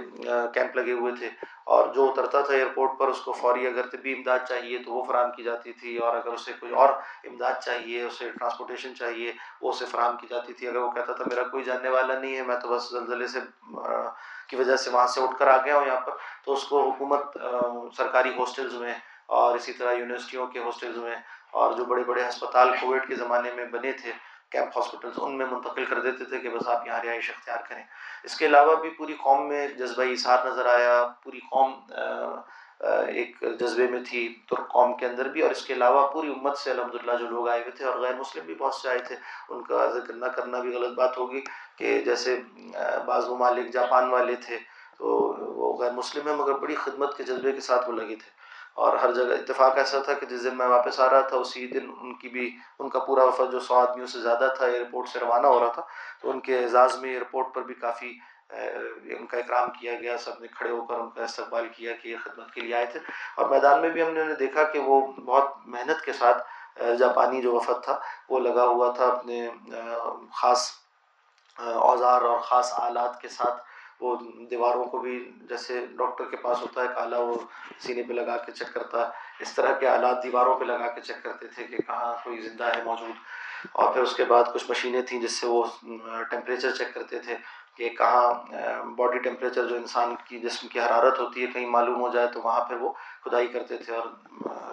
کیمپ لگے ہوئے تھے۔ اور جو اترتا تھا ایئرپورٹ پر، اس کو فوری اگر طبی امداد چاہیے تو وہ فراہم کی جاتی تھی۔ اور اگر اسے کوئی اور امداد چاہیے، اسے ٹرانسپورٹیشن چاہیے، وہ اسے فراہم کی جاتی تھی۔ اگر وہ کہتا تھا میرا کوئی جاننے والا نہیں ہے، میں تو بس زلزلے سے کی وجہ سے وہاں سے اٹھ کر آ گیا ہوں یہاں پر، تو اس کو حکومت سرکاری ہاسٹلز میں اور اسی طرح یونیورسٹیوں کے ہاسٹلز میں اور جو بڑے بڑے ہسپتال کووڈ کے زمانے میں بنے تھے کیمپ ہاسپٹلس ان میں منتقل کر دیتے تھے کہ بس آپ یہاں رہائش اختیار کریں۔ اس کے علاوہ بھی پوری قوم میں جذبہ اثار نظر آیا، پوری قوم ایک جذبے میں تھی ترک قوم کے اندر بھی اور اس کے علاوہ پوری امت سے الحمد للہ جو لوگ آئے ہوئے تھے اور غیر مسلم بھی بہت سے آئے تھے، ان کا ذکر نہ کرنا بھی غلط بات ہوگی کہ جیسے بعض ممالک جاپان والے تھے تو وہ غیر مسلم ہیں مگر بڑی خدمت کے جذبے کے ساتھ وہ لگے تھے۔ اور ہر جگہ اتفاق ایسا تھا کہ جس دن میں واپس آ رہا تھا، اسی دن ان کی بھی، ان کا پورا وفد جو سو آدمیوں سے زیادہ تھا ایئرپورٹ سے روانہ ہو رہا تھا، تو ان کے اعزاز میں ایئرپورٹ پر بھی کافی ان کا اکرام کیا گیا، سب نے کھڑے ہو کر ان کا استقبال کیا کہ یہ خدمت کے لیے آئے تھے۔ اور میدان میں بھی ہم نے دیکھا کہ وہ بہت محنت کے ساتھ جاپانی جو وفد تھا، وہ لگا ہوا تھا اپنے خاص اوزار اور خاص آلات کے ساتھ وہ دیواروں کو بھی جیسے ڈاکٹر کے پاس ہوتا ہے، کالا وہ سینے پہ لگا کے چیک کرتا ہے۔ اس طرح کے آلات دیواروں پہ لگا کے چیک کرتے تھے کہ کہاں کوئی زندہ ہے موجود۔ اور پھر اس کے بعد کچھ مشینیں تھیں جس سے وہ ٹیمپریچر چیک کرتے تھے کہ کہاں باڈی ٹیمپریچر جو انسان کی جسم کی حرارت ہوتی ہے کہیں معلوم ہو جائے تو وہاں پہ وہ کھدائی کرتے تھے اور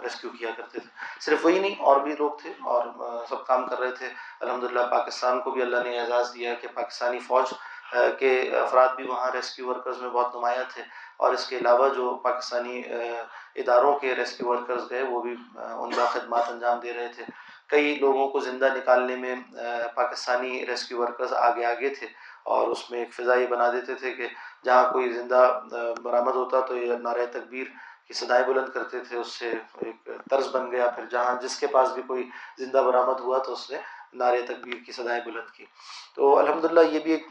ریسکیو کیا کرتے تھے۔ صرف وہی نہیں، اور بھی لوگ تھے اور سب کام کر رہے تھے۔ الحمد للہ پاکستان کو بھی اللہ نے اعزاز دیا کہ پاکستانی فوج کے افراد بھی وہاں ریسکیو ورکرز میں بہت نمایاں تھے اور اس کے علاوہ جو پاکستانی اداروں کے ریسکیو ورکرز گئے، وہ بھی عمدہ خدمات انجام دے رہے تھے۔ کئی لوگوں کو زندہ نکالنے میں پاکستانی ریسکیو ورکرز آگے آگے تھے اور اس میں ایک فضا یہ بنا دیتے تھے کہ جہاں کوئی زندہ برآمد ہوتا تو یہ نعرہ تکبیر کی صدائیں بلند کرتے تھے، اس سے ایک طرز بن گیا۔ پھر جہاں جس کے پاس بھی کوئی زندہ برآمد ہوا تو اس نے نعرہ تکبیر کی صدائیں بلند کی۔ تو الحمدللہ یہ بھی ایک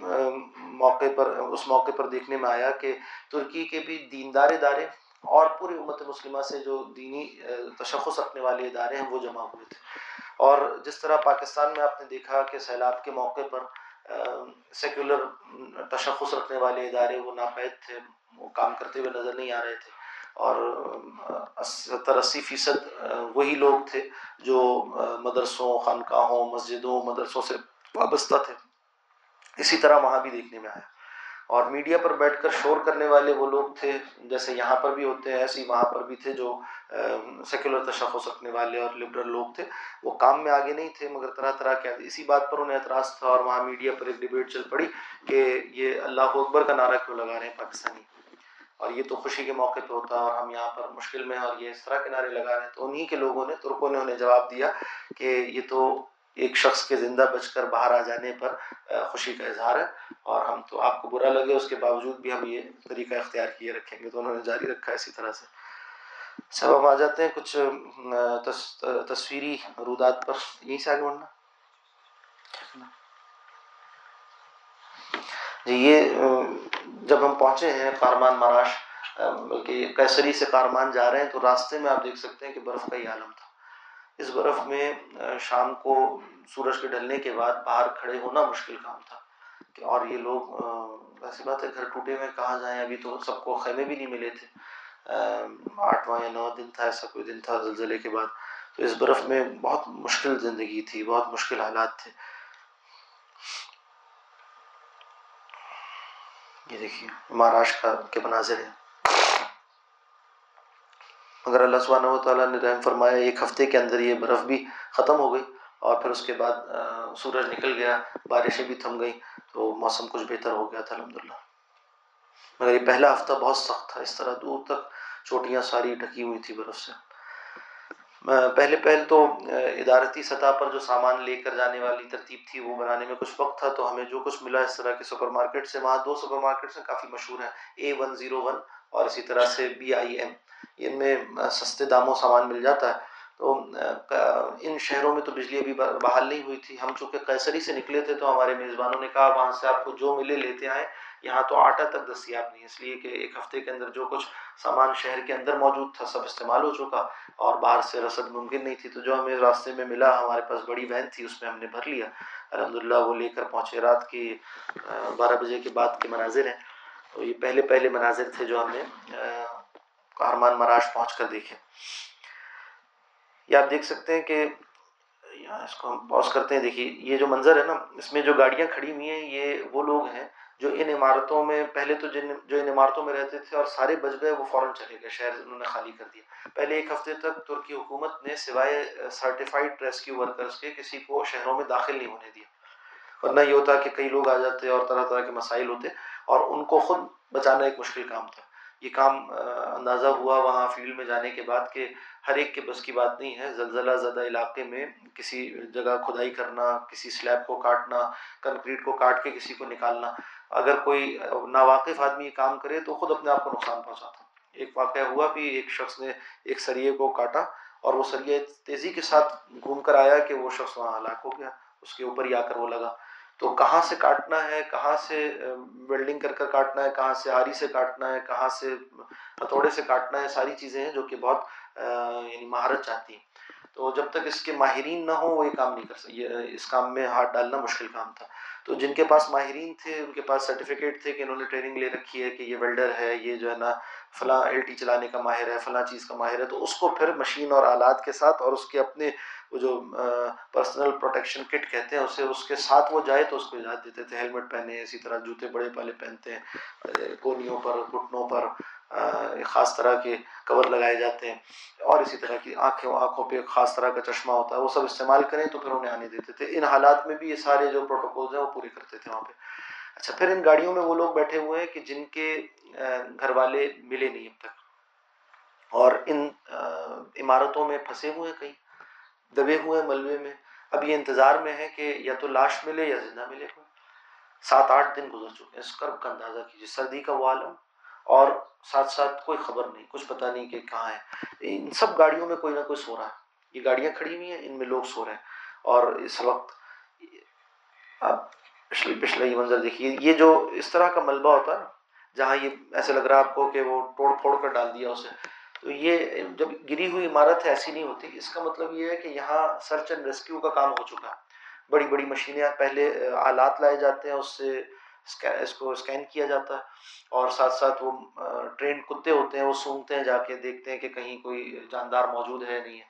موقع پر، اس موقع پر دیکھنے میں آیا کہ ترکی کے بھی دیندار ادارے اور پوری امت مسلمہ سے جو دینی تشخص رکھنے والے ادارے ہیں، وہ جمع ہوئے تھے۔ اور جس طرح پاکستان میں آپ نے دیکھا کہ سیلاب کے موقع پر سیکولر تشخص رکھنے والے ادارے وہ ناپید تھے، وہ کام کرتے ہوئے نظر نہیں آ رہے تھے۔ اور ستر اسی فیصد، وہی لوگ تھے جو مدرسوں، خانقاہوں، مسجدوں، مدرسوں سے وابستہ تھے۔ اسی طرح وہاں بھی دیکھنے میں آیا۔ اور میڈیا پر بیٹھ کر شور کرنے والے وہ لوگ تھے جیسے یہاں پر بھی ہوتے ہیں، ایسے ہی وہاں پر بھی تھے جو سیکولر تشخص رکھنے والے اور لبرل لوگ تھے۔ وہ کام میں آگے نہیں تھے، مگر طرح طرح کے اسی بات پر انہیں اعتراض تھا اور وہاں میڈیا پر ایک ڈبیٹ چل پڑی کہ یہ اللہ اکبر کا نعرہ کیوں لگا رہے ہیں پاکستانی؟ اور یہ تو خوشی کے موقع پہ ہوتا ہے اور ہم یہاں پر مشکل میں اور یہ اس طرح کے نعرے لگا رہے ہیں تو انہیں کے لوگوں نے ترکوں نے انہیں جواب دیا کہ یہ تو ایک شخص کے زندہ بچ کر باہر آ جانے پر خوشی کا اظہار ہے اور ہم تو آپ کو برا لگے اس کے باوجود بھی ہم یہ طریقہ اختیار کیے رکھیں گے تو انہوں نے جاری رکھا اسی طرح سے۔ سب ہم آ جاتے ہیں کچھ تصویری رودات پر۔ یہیں سے آگے بڑھنا؟ جی یہ جب ہم پہنچے ہیں کارمان مراش بلکہ کیسری سے کارمان جا رہے ہیں، تو راستے میں آپ دیکھ سکتے ہیں کہ برف کا ہی عالم تھا۔ اس برف میں شام کو سورج کے ڈھلنے کے بعد باہر کھڑے ہونا مشکل کام تھا۔ کہ اور یہ لوگ ایسی بات ہے، گھر ٹوٹے ہوئے کہاں جائیں؟ ابھی تو سب کو خیمے بھی نہیں ملے تھے۔ آٹھواں یا نو دن تھا، ایسا کوئی دن تھا زلزلے کے بعد۔ تو اس برف میں بہت مشکل زندگی تھی، بہت مشکل حالات تھے۔ یہ دیکھیے، مہاراشٹر کے مناظر ہیں۔ مگر اللہ سبحانہ و تعالیٰ نے رحم فرمایا، ایک ہفتے کے اندر یہ برف بھی ختم ہو گئی اور پھر اس کے بعد سورج نکل گیا، بارشیں بھی تھم گئیں، تو موسم کچھ بہتر ہو گیا تھا الحمد للہ مگر یہ پہلا ہفتہ بہت سخت تھا، اس طرح دور تک چوٹیاں ساری ڈھکی ہوئی تھی برف سے۔ پہلے پہل تو ادارتی سطح پر جو سامان لے کر جانے والی ترتیب تھی، وہ بنانے میں کچھ وقت تھا، تو ہمیں جو کچھ ملا اس طرح کے سپر مارکیٹ سے، وہاں دو سپر مارکیٹ سے کافی مشہور ہیں اے ون زیرو ون اور اسی طرح سے بی آئی ایم ان میں سستے داموں سامان مل جاتا ہے۔ تو ان شہروں میں تو بجلی ابھی بحال نہیں ہوئی تھی۔ ہم چونکہ قیصری سے نکلے تھے، تو ہمارے میزبانوں نے کہا، وہاں سے آپ کو جو ملے لیتے آئیں۔ یہاں تو آٹا تک دستیاب نہیں، اس لیے کہ ایک ہفتے کے اندر جو کچھ سامان شہر کے اندر موجود تھا، سب استعمال ہو چکا اور باہر سے رسد ممکن نہیں تھی۔ تو جو ہمیں راستے میں ملا، ہمارے پاس بڑی وین تھی، اس میں ہم نے بھر لیا۔ الحمد للہ وہ لے کر پہنچے۔ رات کی بارہ بجے کے بعد کے مناظر ہیں۔ تو یہ پہلے پہلے مناظر تھے جو ہم نے کارمان مراش پہنچ کر دیکھے۔ یہ آپ دیکھ سکتے ہیں کہ اس کو ہم پوز کرتے ہیں۔ دیکھیے، یہ جو منظر ہے نا، اس میں جو گاڑیاں کھڑی ہوئی ہیں، یہ وہ لوگ ہیں جو ان عمارتوں میں پہلے تو جن جو ان عمارتوں میں رہتے تھے اور سارے بچ گئے، وہ فوراً چلے گئے، شہر انہوں نے خالی کر دیا۔ پہلے ایک ہفتے تک ترکی حکومت نے سوائے سرٹیفائڈ ریسکیو ورکرز کے کسی کو شہروں میں داخل نہیں ہونے دیا۔ ورنہ یہ ہوتا کہ کئی لوگ آ جاتے اور طرح طرح کے مسائل ہوتے اور ان کو خود بچانا ایک مشکل کام تھا۔ یہ کام اندازہ ہوا وہاں فیلڈ میں جانے کے بعد کہ ہر ایک کے بس کی بات نہیں ہے، زلزلہ زدہ علاقے میں کسی جگہ کھدائی کرنا، کسی سلیب کو کاٹنا، کنکریٹ کو کاٹ کے کسی کو نکالنا۔ اگر کوئی ناواقف آدمی یہ کام کرے تو خود اپنے آپ کو نقصان پہنچاتا ایک واقعہ ہوا بھی ایک شخص نے ایک سریے کو کاٹا اور وہ سریے تیزی کے ساتھ گھوم کر آیا کہ وہ شخص وہاں ہلاک ہو گیا، اس کے اوپر ہی آ کر وہ لگا۔ تو کہاں سے کاٹنا ہے؟ کہاں سے ویلڈنگ کر کر کاٹنا ہے؟ کہاں سے آری سے کاٹنا ہے؟ کہاں سے ہتھوڑے سے کاٹنا ہے؟ ساری چیزیں ہیں جو کہ بہت یعنی مہارت چاہتی ہیں۔ تو جب تک اس کے ماہرین نہ ہوں، وہ یہ کام نہیں کر سکتے۔ اس کام میں ہاتھ ڈالنا مشکل کام تھا۔ تو جن کے پاس ماہرین تھے، ان کے پاس سرٹیفکیٹ تھے کہ انہوں نے ٹریننگ لے رکھی ہے کہ یہ ویلڈر ہے، یہ جو ہے نا فلاں ایل ٹی چلانے کا ماہر ہے، فلاں چیز کا ماہر ہے۔ تو اس کو پھر مشین اور آلات کے ساتھ اور اس کے اپنے وہ جو پرسنل پروٹیکشن کٹ کہتے ہیں، اسے اس کے ساتھ وہ جائے تو اس کو اجازت دیتے تھے۔ ہیلمٹ پہنے، اسی طرح جوتے بڑے پالے پہنتے ہیں کونیوں پر، گھٹنوں پر۔ خاص طرح کے کور لگائے جاتے ہیں۔ اور اسی طرح کی آنکھوں آنکھوں پہ خاص طرح کا چشمہ ہوتا ہے، وہ سب استعمال کریں تو پھر انہیں آنے دیتے تھے۔ ان حالات میں بھی یہ سارے جو پروٹوکولز ہیں وہ پورے کرتے تھے وہاں پہ۔ اچھا پھر ان گاڑیوں میں وہ لوگ بیٹھے ہوئے ہیں کہ جن کے گھر والے ملے نہیں اب تک۔ اور ان عمارتوں میں پھنسے ہوئے ہیں کہیں، دبے ہوئے ہیں ملبے میں۔ اب یہ انتظار میں ہے کہ یا تو لاش ملے یا زندہ ملے۔ کوئی سات آٹھ دن گزر چکے ہیں۔ اس کرب کا اندازہ کیجیے، سردی کا وہ عالم اور ساتھ ساتھ کوئی خبر نہیں، کچھ پتہ نہیں کہ کہاں ہے۔ ان سب گاڑیوں میں کوئی نہ کوئی سو رہا ہے۔ یہ گاڑیاں کھڑی ہوئی ہیں، ان میں لوگ سو رہے ہیں۔ اور اس وقت اب پچھلے پچھلا یہ منظر دیکھیے، یہ جو اس طرح کا ملبہ ہوتا ہے جہاں یہ ایسے لگ رہا ہے آپ کو کہ وہ توڑ پھوڑ کر ڈال دیا اسے، تو یہ جب گری ہوئی عمارت ہے، ایسی نہیں ہوتی۔ اس کا مطلب یہ ہے کہ یہاں سرچ اینڈ ریسکیو کا کام ہو چکا ہے۔ بڑی بڑی مشینیں پہلے آلات لائے جاتے ہیں، اس سے اس کو اسکین کیا جاتا ہے اور ساتھ ساتھ وہ ٹرین کتے ہوتے ہیں، وہ سونگتے ہیں، جا کے دیکھتے ہیں کہ کہیں کوئی جاندار موجود ہے نہیں ہے۔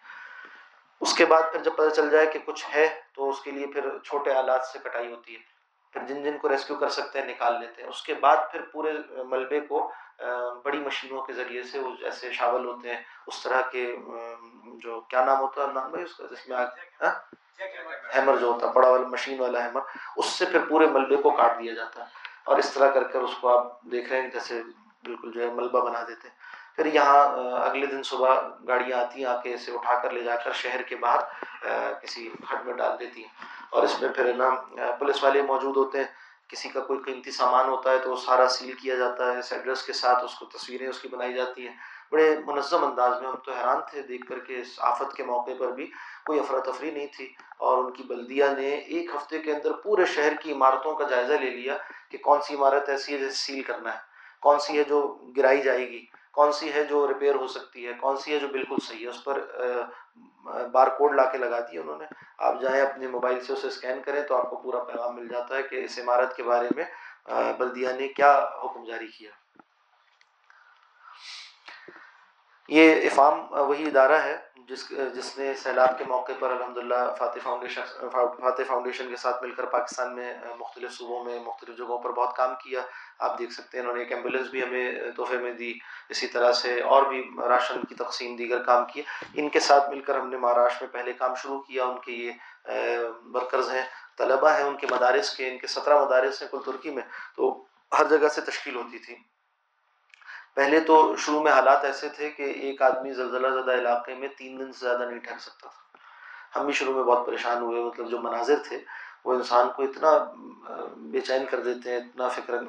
اس کے بعد پھر جب پتہ چل جائے کہ کچھ ہے تو اس کے لیے پھر چھوٹے آلات سے کٹائی ہوتی ہے۔ پھر جن جن کو ریسکیو کر سکتے ہیں نکال لیتے ہیں۔ اس کے بعد پھر پورے ملبے کو بڑی مشینوں کے ذریعے سے وہ جیسے شاول ہوتے ہیں۔ اس طرح کے جو کیا نام ہوتا ہے، نام بھائی اس کا جس میں ہیمر جو ہوتا ہے، بڑا والا مشین والا ہیمر، اس سے پھر پورے ملبے کو کاٹ دیا جاتا ہے۔ اور اس طرح کر کر اس کو آپ دیکھ رہے ہیں جیسے بالکل جو ہے ملبہ بنا دیتے ہیں۔ پھر یہاں اگلے دن صبح گاڑیاں آتی ہیں آ کے اسے اٹھا کر لے جا کر شہر کے باہر کسی کھڈ میں ڈال دیتی ہیں۔ اور اس میں پھر نا پولیس والے موجود ہوتے ہیں۔ کسی کا کوئی قیمتی سامان ہوتا ہے تو وہ سارا سیل کیا جاتا ہے، اس ایڈریس کے ساتھ اس کو تصویریں اس کی بنائی جاتی ہیں۔ بڑے منظم انداز میں ہم تو حیران تھے دیکھ کر کے اس آفت کے موقع پر بھی کوئی افراتفری نہیں تھی۔ اور ان کی بلدیہ نے ایک ہفتے کے اندر پورے شہر کی عمارتوں کا جائزہ لے لیا کہ کون سی عمارت ایسی ہے جیسے سیل کرنا ہے، کون سی ہے جو گرائی جائے گی۔ کون سی ہے جو ریپیئر ہو سکتی ہے؟ کون سی ہے جو بالکل صحیح ہے؟ اس پر بار کوڈ لا کے لگا دیا انہوں نے۔ آپ جائیں اپنے موبائل سے اسے اسکین کریں تو آپ کو پورا پیغام مل جاتا ہے کہ اس عمارت کے بارے میں بلدیہ نے کیا حکم جاری کیا۔ یہ افام وہی ادارہ ہے جس جس نے سیلاب کے موقع پر الحمد للہ فاتح فاؤنڈیشن فاتح فاؤنڈیشن کے ساتھ مل کر پاکستان میں مختلف صوبوں میں مختلف جگہوں پر بہت کام کیا۔ آپ دیکھ سکتے ہیں۔ انہوں نے ایک ایمبولینس بھی ہمیں تحفے میں دی۔ اسی طرح سے اور بھی راشن کی تقسیم دیگر کام کیے۔ ان کے ساتھ مل کر ہم نے مہاراشٹر میں پہلے کام شروع کیا۔ ان کے یہ ورکرز ہیں، طلبہ ہیں، ان کے مدارس کے، ان کے سترہ مدارس ہیں کل ترکی میں۔ تو ہر جگہ سے تشکیل ہوتی تھی۔ پہلے تو شروع میں حالات ایسے تھے کہ ایک آدمی زلزلہ زدہ علاقے میں تین دن سے زیادہ نہیں ٹھہر سکتا تھا۔ ہم بھی شروع میں بہت پریشان ہوئے مطلب جو مناظر تھے۔ وہ انسان کو اتنا بے چین کر دیتے ہیں، اتنا فکر،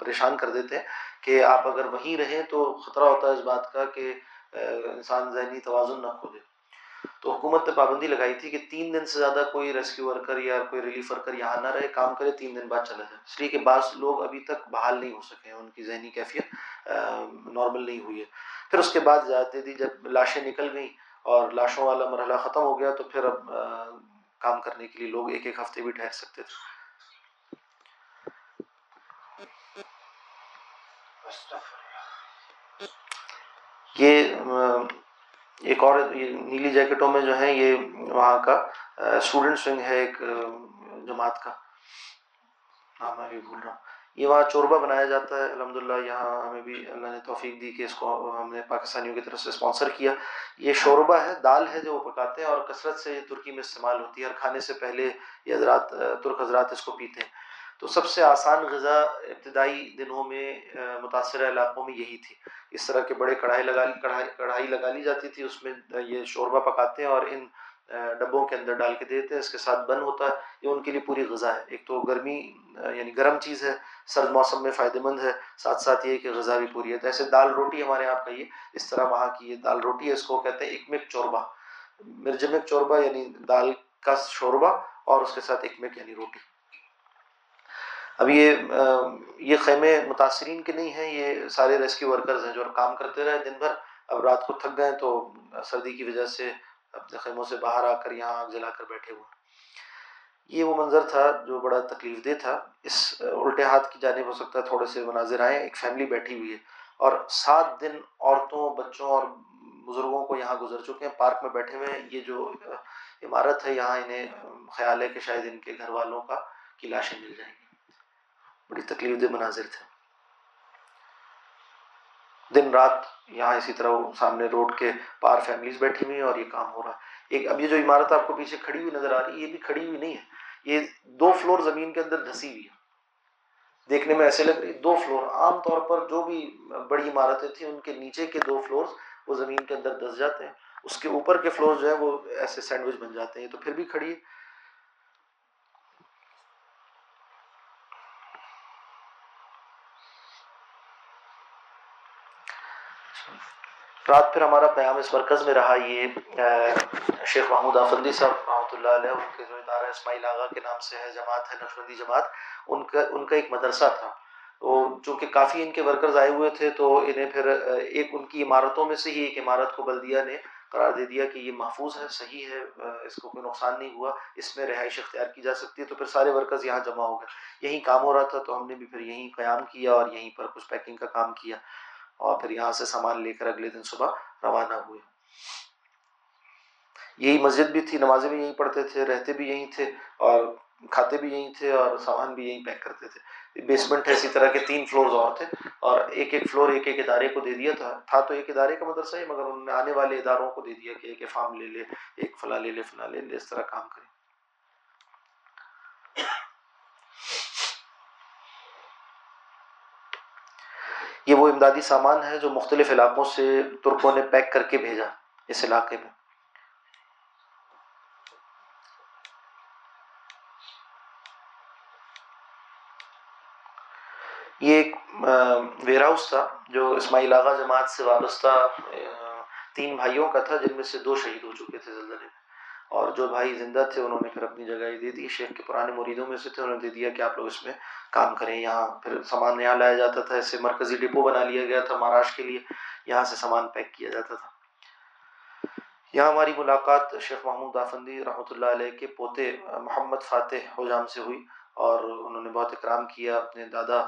پریشان کر دیتے ہیں کہ آپ اگر وہیں رہیں تو خطرہ ہوتا ہے اس بات کا کہ انسان ذہنی توازن نہ کھو دے تو حکومت نے پابندی لگائی تھی کہ تین دن سے زیادہ کوئی ریسکیو ورکر یا کوئی ریلیف ورکر یہاں نہ رہے، کام کرے، تین دن بعد چلا جائے اس لیے کہ بعض لوگ ابھی تک بحال نہیں ہو سکے ہیں، ان کی ذہنی کیفیت نارمل نہیں ہوئی ہے۔ پھر اس کے بعد اجازت دے دی جب لاشیں نکل گئیں اور لاشوں والا مرحلہ ختم ہو گیا تو پھر اب کام کرنے کے لیے لوگ ایک ایک ہفتے بھی ٹھہر سکتے تھے۔ یہ ایک اور نیلی جیکٹوں میں جو ہے یہ وہاں کا اسٹوڈنٹ ونگ ہے ایک جماعت کا۔ نام میں بھی بھول رہا ہوں۔ یہ وہاں چوربا بنایا جاتا ہے۔ الحمد للہ یہاں ہمیں بھی اللہ نے توفیق دی کہ اس کو ہم نے پاکستانیوں کی طرف سے اسپانسر کیا۔ یہ شوربہ ہے، دال ہے جو وہ پکاتے ہیں اور کثرت سے یہ ترکی میں استعمال ہوتی ہے اور کھانے سے پہلے یہ حضرات، ترک حضرات اس کو پیتے ہیں۔ تو سب سے آسان غذا ابتدائی دنوں میں متاثرہ علاقوں میں یہی تھی۔ اس طرح کے بڑے کڑھائی لگا، کڑھائی کڑھائی لگا لی جاتی تھی، اس میں یہ شوربہ پکاتے ہیں اور ان ڈبوں کے اندر ڈال کے دیتے ہیں، اس کے ساتھ بند ہوتا ہے۔ یہ ان کے لیے پوری غذا ہے۔ ایک تو گرمی یعنی گرم چیز ہے، سرد موسم میں فائدہ مند ہے۔ ساتھ ساتھ یہ کہ غذا بھی پوری ہے۔ تو ایسے دال روٹی ہمارے یہاں کہیے اس طرح وہاں کی یہ دال روٹی ہے، اس کو کہتے ہیں اکمک چوربا۔ مرجمک چوربا یعنی دال کا شوربہ اور اس کے ساتھ اکمک یعنی روٹی۔ اب یہ یہ خیمے متاثرین کے نہیں ہیں، یہ سارے ریسکیو ورکرز ہیں جو کام کرتے رہے دن بھر۔ اب رات کو تھک گئے تو سردی کی وجہ سے اپنے خیموں سے باہر آ کر یہاں آگ جلا کر بیٹھے ہوئے یہ وہ منظر تھا جو بڑا تکلیف دہ تھا۔ اس الٹے ہاتھ کی جانب ہو سکتا ہے تھوڑے سے مناظر آئے ایک فیملی بیٹھی ہوئی ہے اور سات دن عورتوں، بچوں اور بزرگوں کو یہاں گزر چکے ہیں۔ پارک میں بیٹھے ہوئے ہیں۔ یہ جو عمارت ہے، یہاں انہیں خیال ہے کہ شاید ان کے گھر والوں کا کی لاشیں مل جائیں گی۔ بڑی تکلیف دہ مناظر تھے۔ دن رات یہاں اسی طرح سامنے روڈ کے پار فیملیز بیٹھی ہوئی ہیں اور یہ کام ہو رہا ہے۔ ایک اب یہ جو عمارت آپ کو پیچھے کھڑی ہوئی نظر آ رہی ہے، یہ بھی کھڑی ہوئی نہیں ہے۔ یہ دو فلور زمین کے اندر دھسی ہوئی ہے۔ دیکھنے میں ایسے لگ رہی دو فلور۔ عام طور پر جو بھی بڑی عمارتیں تھیں، ان کے نیچے کے دو فلور وہ زمین کے اندر دس جاتے ہیں۔ اس کے اوپر کے فلور جو ہے وہ ایسے سینڈوچ بن جاتے ہیں تو پھر بھی کھڑی ہے۔ رات پھر ہمارا قیام اس مرکز میں رہا، یہ شیخ محمود آفندی صاحب رحمۃ اللہ علیہ، ان کے جو ادارہ اسماعیل آغا کے نام سے ہے جماعت ہے نقشبندی جماعت، ان کا ان کا ایک مدرسہ تھا۔ تو چونکہ کافی ان کے ورکرز آئے ہوئے تھے، تو انہیں پھر ایک ان کی عمارتوں میں سے ہی ایک عمارت کو بلدیہ نے قرار دے دیا کہ یہ محفوظ ہے، صحیح ہے اس کو کوئی نقصان نہیں ہوا، اس میں رہائش اختیار کی جا سکتی ہے۔ تو پھر سارے ورکرز یہاں جمع ہو گئے۔ یہیں کام ہو رہا تھا، تو ہم نے بھی پھر یہیں قیام کیا اور یہیں پر کچھ پیکنگ کا کام کیا۔ اور پھر یہاں سے سامان لے کر اگلے دن صبح روانہ ہوئے۔ یہی مسجد بھی تھی، نمازیں بھی یہیں پڑھتے تھے، رہتے بھی یہیں تھے، اور کھاتے بھی یہیں تھے، اور سامان بھی یہیں پیک کرتے تھے۔ بیسمنٹ ہے، اسی طرح کے تین فلورز اور تھے، اور ایک ایک فلور ایک ایک ادارے کو دے دیا تھا۔ تھا تو ایک ادارے کا مدرسہ ہی، مگر انہوں نے آنے والے اداروں کو دے دیا کہ ایک فارم لے لے، ایک فلاں لے لے، فلاں لے لے، اس طرح کام کریں۔ یہ وہ امدادی سامان ہے جو مختلف علاقوں سے ترکوں نے پیک کر کے بھیجا اس علاقے میں۔ یہ ایک ویئر ہاؤس تھا جو اسماعیل آغا جماعت سے وابستہ تین بھائیوں کا تھا جن میں سے دو شہید ہو چکے تھے زلزلے میں۔ اور جو بھائی زندہ تھے، انہوں نے پھر اپنی جگہ دے دی۔ شیخ کے پرانے مریدوں میں سے تھے، انہوں نے دے دیا کہ آپ لوگ اس میں کام کریں۔ یہاں پھر سامان یہاں لایا جاتا تھا اسے مرکزی ڈپو بنا لیا گیا تھا مہاراشٹر کے لیے۔ یہاں سے سامان پیک کیا جاتا تھا۔ یہاں ہماری ملاقات شیخ محمود آفندی رحمۃ اللہ علیہ کے پوتے محمد فاتح حجام سے ہوئی اور انہوں نے بہت اکرام کیا، اپنے دادا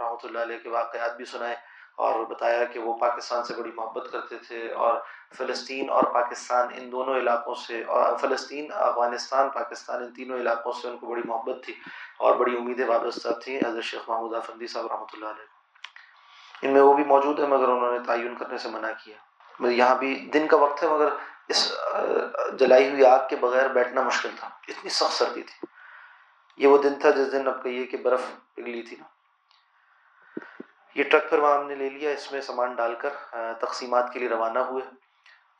رحمۃ اللہ علیہ کے واقعات بھی سنائے۔ اور بتایا کہ وہ پاکستان سے بڑی محبت کرتے تھے اور فلسطین اور پاکستان ان دونوں علاقوں سے اور فلسطین، افغانستان، پاکستان ان تینوں علاقوں سے ان کو بڑی محبت تھی اور بڑی امیدیں وابستہ تھیں۔ حضرت شیخ محمود آفندی صاحب رحمۃ اللہ علیہ۔ ان میں وہ بھی موجود ہیں مگر انہوں نے تعین کرنے سے منع کیا۔ یہاں بھی دن کا وقت ہے، مگر اس جلائی ہوئی آگ کے بغیر بیٹھنا مشکل تھا۔ اتنی سخت سردی تھی۔ یہ وہ دن تھا جس دن اب کہیے کہ برف پگھلی تھی۔ نا یہ ٹرک پھر وہاں ہم نے لے لیا، اس میں سامان ڈال کر تقسیمات کے لیے روانہ ہوئے۔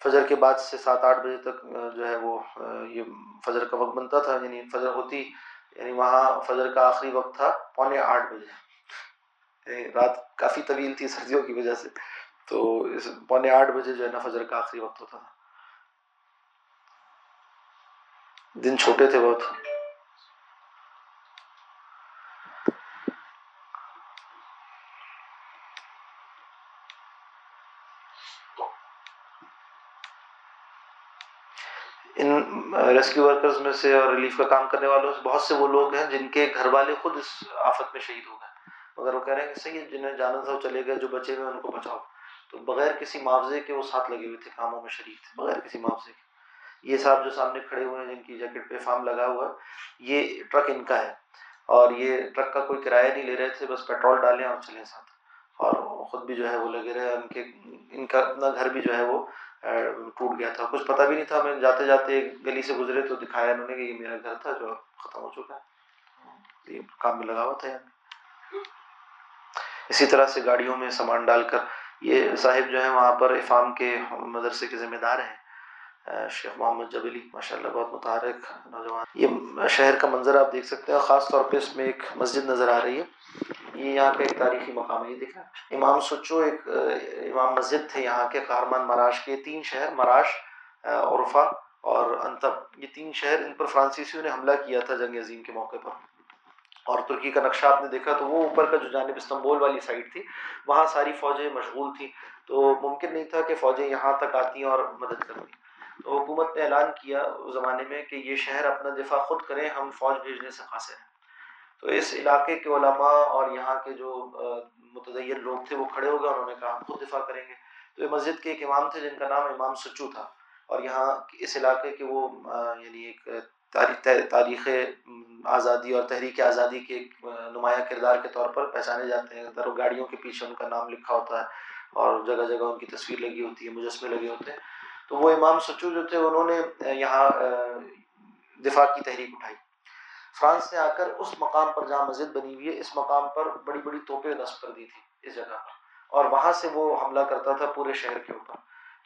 فجر کے بعد سے سات آٹھ بجے تک جو ہے وہ یہ فجر کا وقت بنتا تھا یعنی فجر ہوتی یعنی وہاں فجر کا آخری وقت تھا، پونے آٹھ بجے۔ یعنی رات کافی طویل تھی سردیوں کی وجہ سے۔ تو اس پونے آٹھ بجے جو ہے نا فجر کا آخری وقت ہوتا تھا۔ دن چھوٹے تھے بہت۔ ریسکیو ورکرز میں سے اور ریلیف کا کام کرنے والوں سے بہت سے وہ لوگ ہیں جن کے گھر والے خود اس آفت میں شہید ہو گئے۔ مگر وہ کہہ رہے ہیں کہ صحیح جنہیں جانا تھا وہ چلے گئے، جو بچے ہوئے، ان کو بچاؤ۔ تو بغیر کسی معاوضے کے وہ ساتھ لگے ہوئے تھے، کاموں میں شریک تھے، بغیر کسی معاوضے کے۔ یہ صاحب جو سامنے کھڑے ہوئے ہیں، جن کی جیکٹ پہ فارم لگا ہوا ہے، یہ ٹرک ان کا ہے۔ اور یہ ٹرک کا کوئی کرایہ نہیں لے رہے تھے، بس پیٹرول ڈالیں اور چلیں ساتھ۔ اور خود بھی جو ہے وہ لگے رہے، ان کے، ان کا اپنا گھر بھی جو ہے وہ ٹوٹ گیا تھا۔ کچھ پتہ بھی نہیں تھا۔ میں جاتے جاتے گلی سے گزرے تو دکھایا انہوں نے کہ یہ میرا گھر تھا جو ختم ہو چکا ہے۔ یہ کام میں لگا ہوا تھا یعنی اسی طرح سے گاڑیوں میں سامان ڈال کر، یہ صاحب جو ہیں وہاں پر افام کے مدرسے کے ذمہ دار ہیں۔ شیخ محمد جبلی ماشاء اللہ بہت متحرک نوجوان۔ یہ شہر کا منظر آپ دیکھ سکتے ہیں خاص طور پہ اس میں ایک مسجد نظر آ رہی ہے۔ یہ یہاں کا ایک تاریخی مقام ہے، یہ دیکھا امام سچو ایک امام مسجد تھے یہاں کے، قہرمان مراش کے تین شہر، مراش عرفا اور انتب۔ یہ تین شہر، ان پر فرانسیسیوں نے حملہ کیا تھا جنگ عظیم کے موقع پر۔ اور ترکی کا نقشہ آپ نے دیکھا تو وہ اوپر کا جو جانب استنبول والی سائڈ تھی، وہاں ساری فوجیں مشغول تھیں۔ تو ممکن نہیں تھا کہ فوجیں یہاں تک آتی ہیں اور مدد کرتی تو حکومت نے اعلان کیا اس زمانے میں کہ یہ شہر اپنا دفاع خود کریں، ہم فوج بھیجنے سے قاصر ہیں۔ تو اس علاقے کے علماء اور یہاں کے جو متدین لوگ تھے، وہ کھڑے ہو گئے، انہوں نے کہا ہم خود دفاع کریں گے۔ تو یہ مسجد کے ایک امام تھے، جن کا نام امام سچو تھا۔ اور یہاں اس علاقے کے وہ یعنی ایک تاریخ آزادی اور تحریک آزادی کے نمایاں کردار کے طور پر پہچانے جاتے ہیں۔ در گاڑیوں کے پیچھے ان کا نام لکھا ہوتا ہے اور جگہ جگہ ان کی تصویر لگی ہوتی ہے مجسمے لگے ہوتے ہیں۔ تو وہ امام سچو جو تھے، انہوں نے یہاں دفاع کی تحریک اٹھائی۔ فرانس نے آ کر اس مقام پر جہاں مسجد بنی ہوئی ہے، اس مقام پر بڑی بڑی توپیں نصب کر دی تھی اس جگہ پر۔ اور وہاں سے وہ حملہ کرتا تھا پورے شہر کے اوپر۔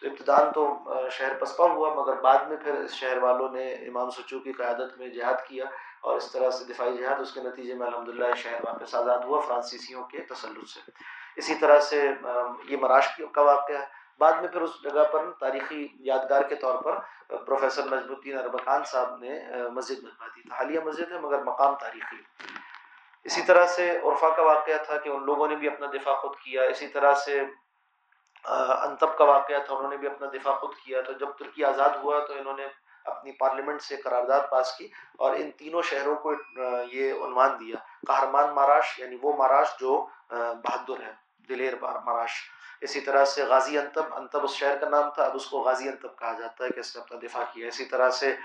تو ابتدان تو شہر پسپا ہوا، مگر بعد میں پھر اس شہر والوں نے امام سچو کی قیادت میں جہاد کیا اور اس طرح سے دفاعی جہاد، اس کے نتیجے میں الحمدللہ شہر واپس آزاد ہوا فرانسیسیوں کے تسلط سے۔ اسی طرح سے یہ مراش کا واقعہ ہے۔ بعد میں پھر اس جگہ پر تاریخی یادگار کے طور پر پروفیسر نجب الدین اربکان صاحب نے مسجد بنوا دی۔ تھا حالیہ مسجد ہے مگر مقام تاریخی۔ اسی طرح سے عرفا کا واقعہ تھا کہ ان لوگوں نے بھی اپنا دفاع خود کیا۔ اسی طرح سے انتب کا واقعہ تھا، انہوں نے بھی اپنا دفاع خود کیا۔ تو جب ترکی آزاد ہوا تو انہوں نے اپنی پارلیمنٹ سے قرارداد پاس کی اور ان تینوں شہروں کو یہ عنوان دیا۔ قہرمان ماراش یعنی وہ ماراش جو بہادر ہے، دلیر ماراش اسی طرح سے غازی انتب انتب اس شہر کا نام تھا، اب اس کو غازی انتب کہا جاتا ہے کہ اس نے اپنا دفاع کیا اسی طرح سے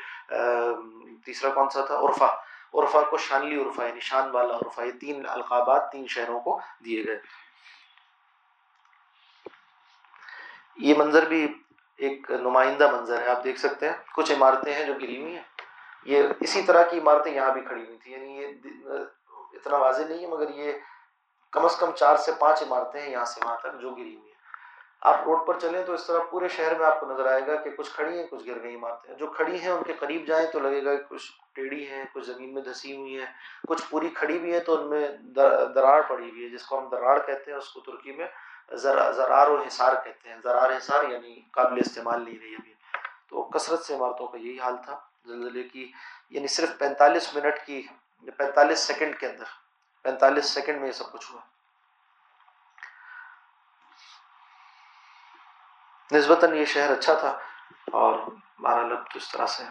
تیسرا کون سا تھا؟ عرفا عرفا کو شانلی عرفا یعنی شان والا عرفا یہ تین القابات، تین شہروں کو دیے گئے۔ یہ منظر بھی ایک نمائندہ منظر ہے، آپ دیکھ سکتے ہیں۔ کچھ عمارتیں ہیں جو گری ہوئی ہیں۔ یہ اسی طرح کی عمارتیں یہاں بھی کھڑی ہوئی تھیں۔ یعنی یہ اتنا واضح نہیں ہے، مگر یہ کم از کم چار سے پانچ عمارتیں ہیں یہاں سے وہاں تک جو گری ہوئی آپ روڈ پر چلیں تو اس طرح پورے شہر میں آپ کو نظر آئے گا کہ کچھ کھڑی ہیں، کچھ گر گئی عمارتیں۔ جو کھڑی ہیں، ان کے قریب جائیں تو لگے گا کہ کچھ ٹیڑھی ہیں، کچھ زمین میں دھسی ہوئی ہیں۔ کچھ پوری کھڑی بھی ہیں تو ان میں دراڑ پڑی ہوئی ہے، جس کو ہم دراڑ کہتے ہیں، اس کو ترکی میں زرار و حصار کہتے ہیں۔ زرار حصار یعنی قابل استعمال نہیں رہی ابھی۔ تو کثرت سے عمارتوں کا یہی حال تھا۔ زلزلے کی یعنی صرف پینتالیس منٹ کی، پینتالیس سیکنڈ کے اندر، پینتالیس سیکنڈ میں یہ سب کچھ ہوا۔ نسبتاً یہ شہر اچھا تھا اور بارہ لب تو اس طرح سے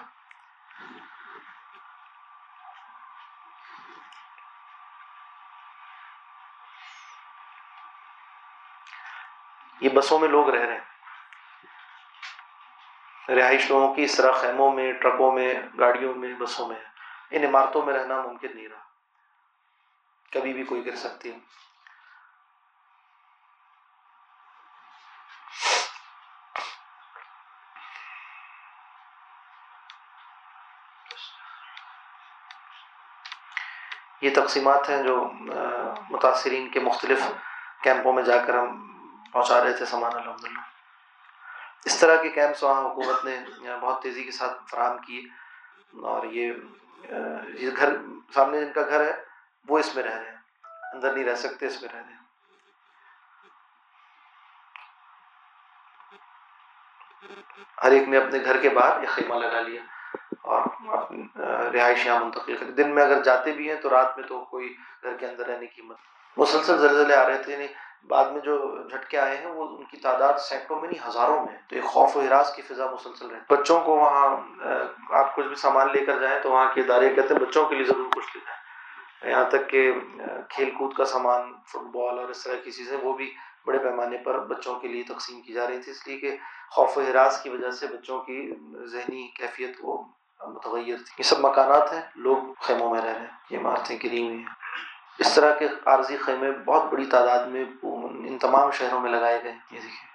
یہ بسوں میں لوگ رہ رہے ہیں۔ رہائش لوگوں کی اس طرح خیموں میں، ٹرکوں میں، گاڑیوں میں، بسوں میں۔ ان عمارتوں میں رہنا ممکن نہیں رہا۔ کبھی بھی کوئی گر سکتی ہے۔ یہ تقسیمات ہیں جو متاثرین کے مختلف کیمپوں میں جا کر ہم پہنچا رہے تھے سامان الحمد للہ اس طرح کے کیمپس وہاں حکومت نے بہت تیزی کے ساتھ فراہم کیے۔ اور یہ یہ گھر سامنے جن کا گھر ہے، وہ اس میں رہ رہے ہیں۔ اندر نہیں رہ سکتے، اس میں رہ رہے ہیں۔ ہر ایک نے اپنے گھر کے باہر یہ خیمہ لگا لیا۔ اور رہائش یہاں منتقل کرتے دن میں اگر جاتے بھی ہیں تو رات میں تو کوئی گھر کے اندر رہنے کی مت۔ مسلسل زلزلے آ رہے تھے یعنی بعد میں جو جھٹکے آئے ہیں، وہ ان کی تعداد سینکڑوں میں نہیں، ہزاروں میں۔ تو ایک خوف و ہراس کی فضا مسلسل رہتی۔ بچوں کو وہاں آپ کچھ بھی سامان لے کر جائیں تو وہاں کے ادارے کہتے ہیں، بچوں کے لیے ضرور کچھ لے جائیں۔ یہاں تک کہ کھیل کود کا سامان، فٹ بال اور اس طرح کی چیزیں، وہ بھی بڑے پیمانے پر بچوں کے لیے تقسیم کی جا رہی تھی۔ اس لیے کہ خوف و حراس کی وجہ سے بچوں کی ذہنی کیفیت وہ متغیر تھی یہ سب مکانات ہیں، لوگ خیموں میں رہ رہے ہیں، یہ عمارتیں گری ہوئی ہیں۔ اس طرح کے عارضی خیمے بہت بڑی تعداد میں ان تمام شہروں میں لگائے گئے یہ دیکھیں۔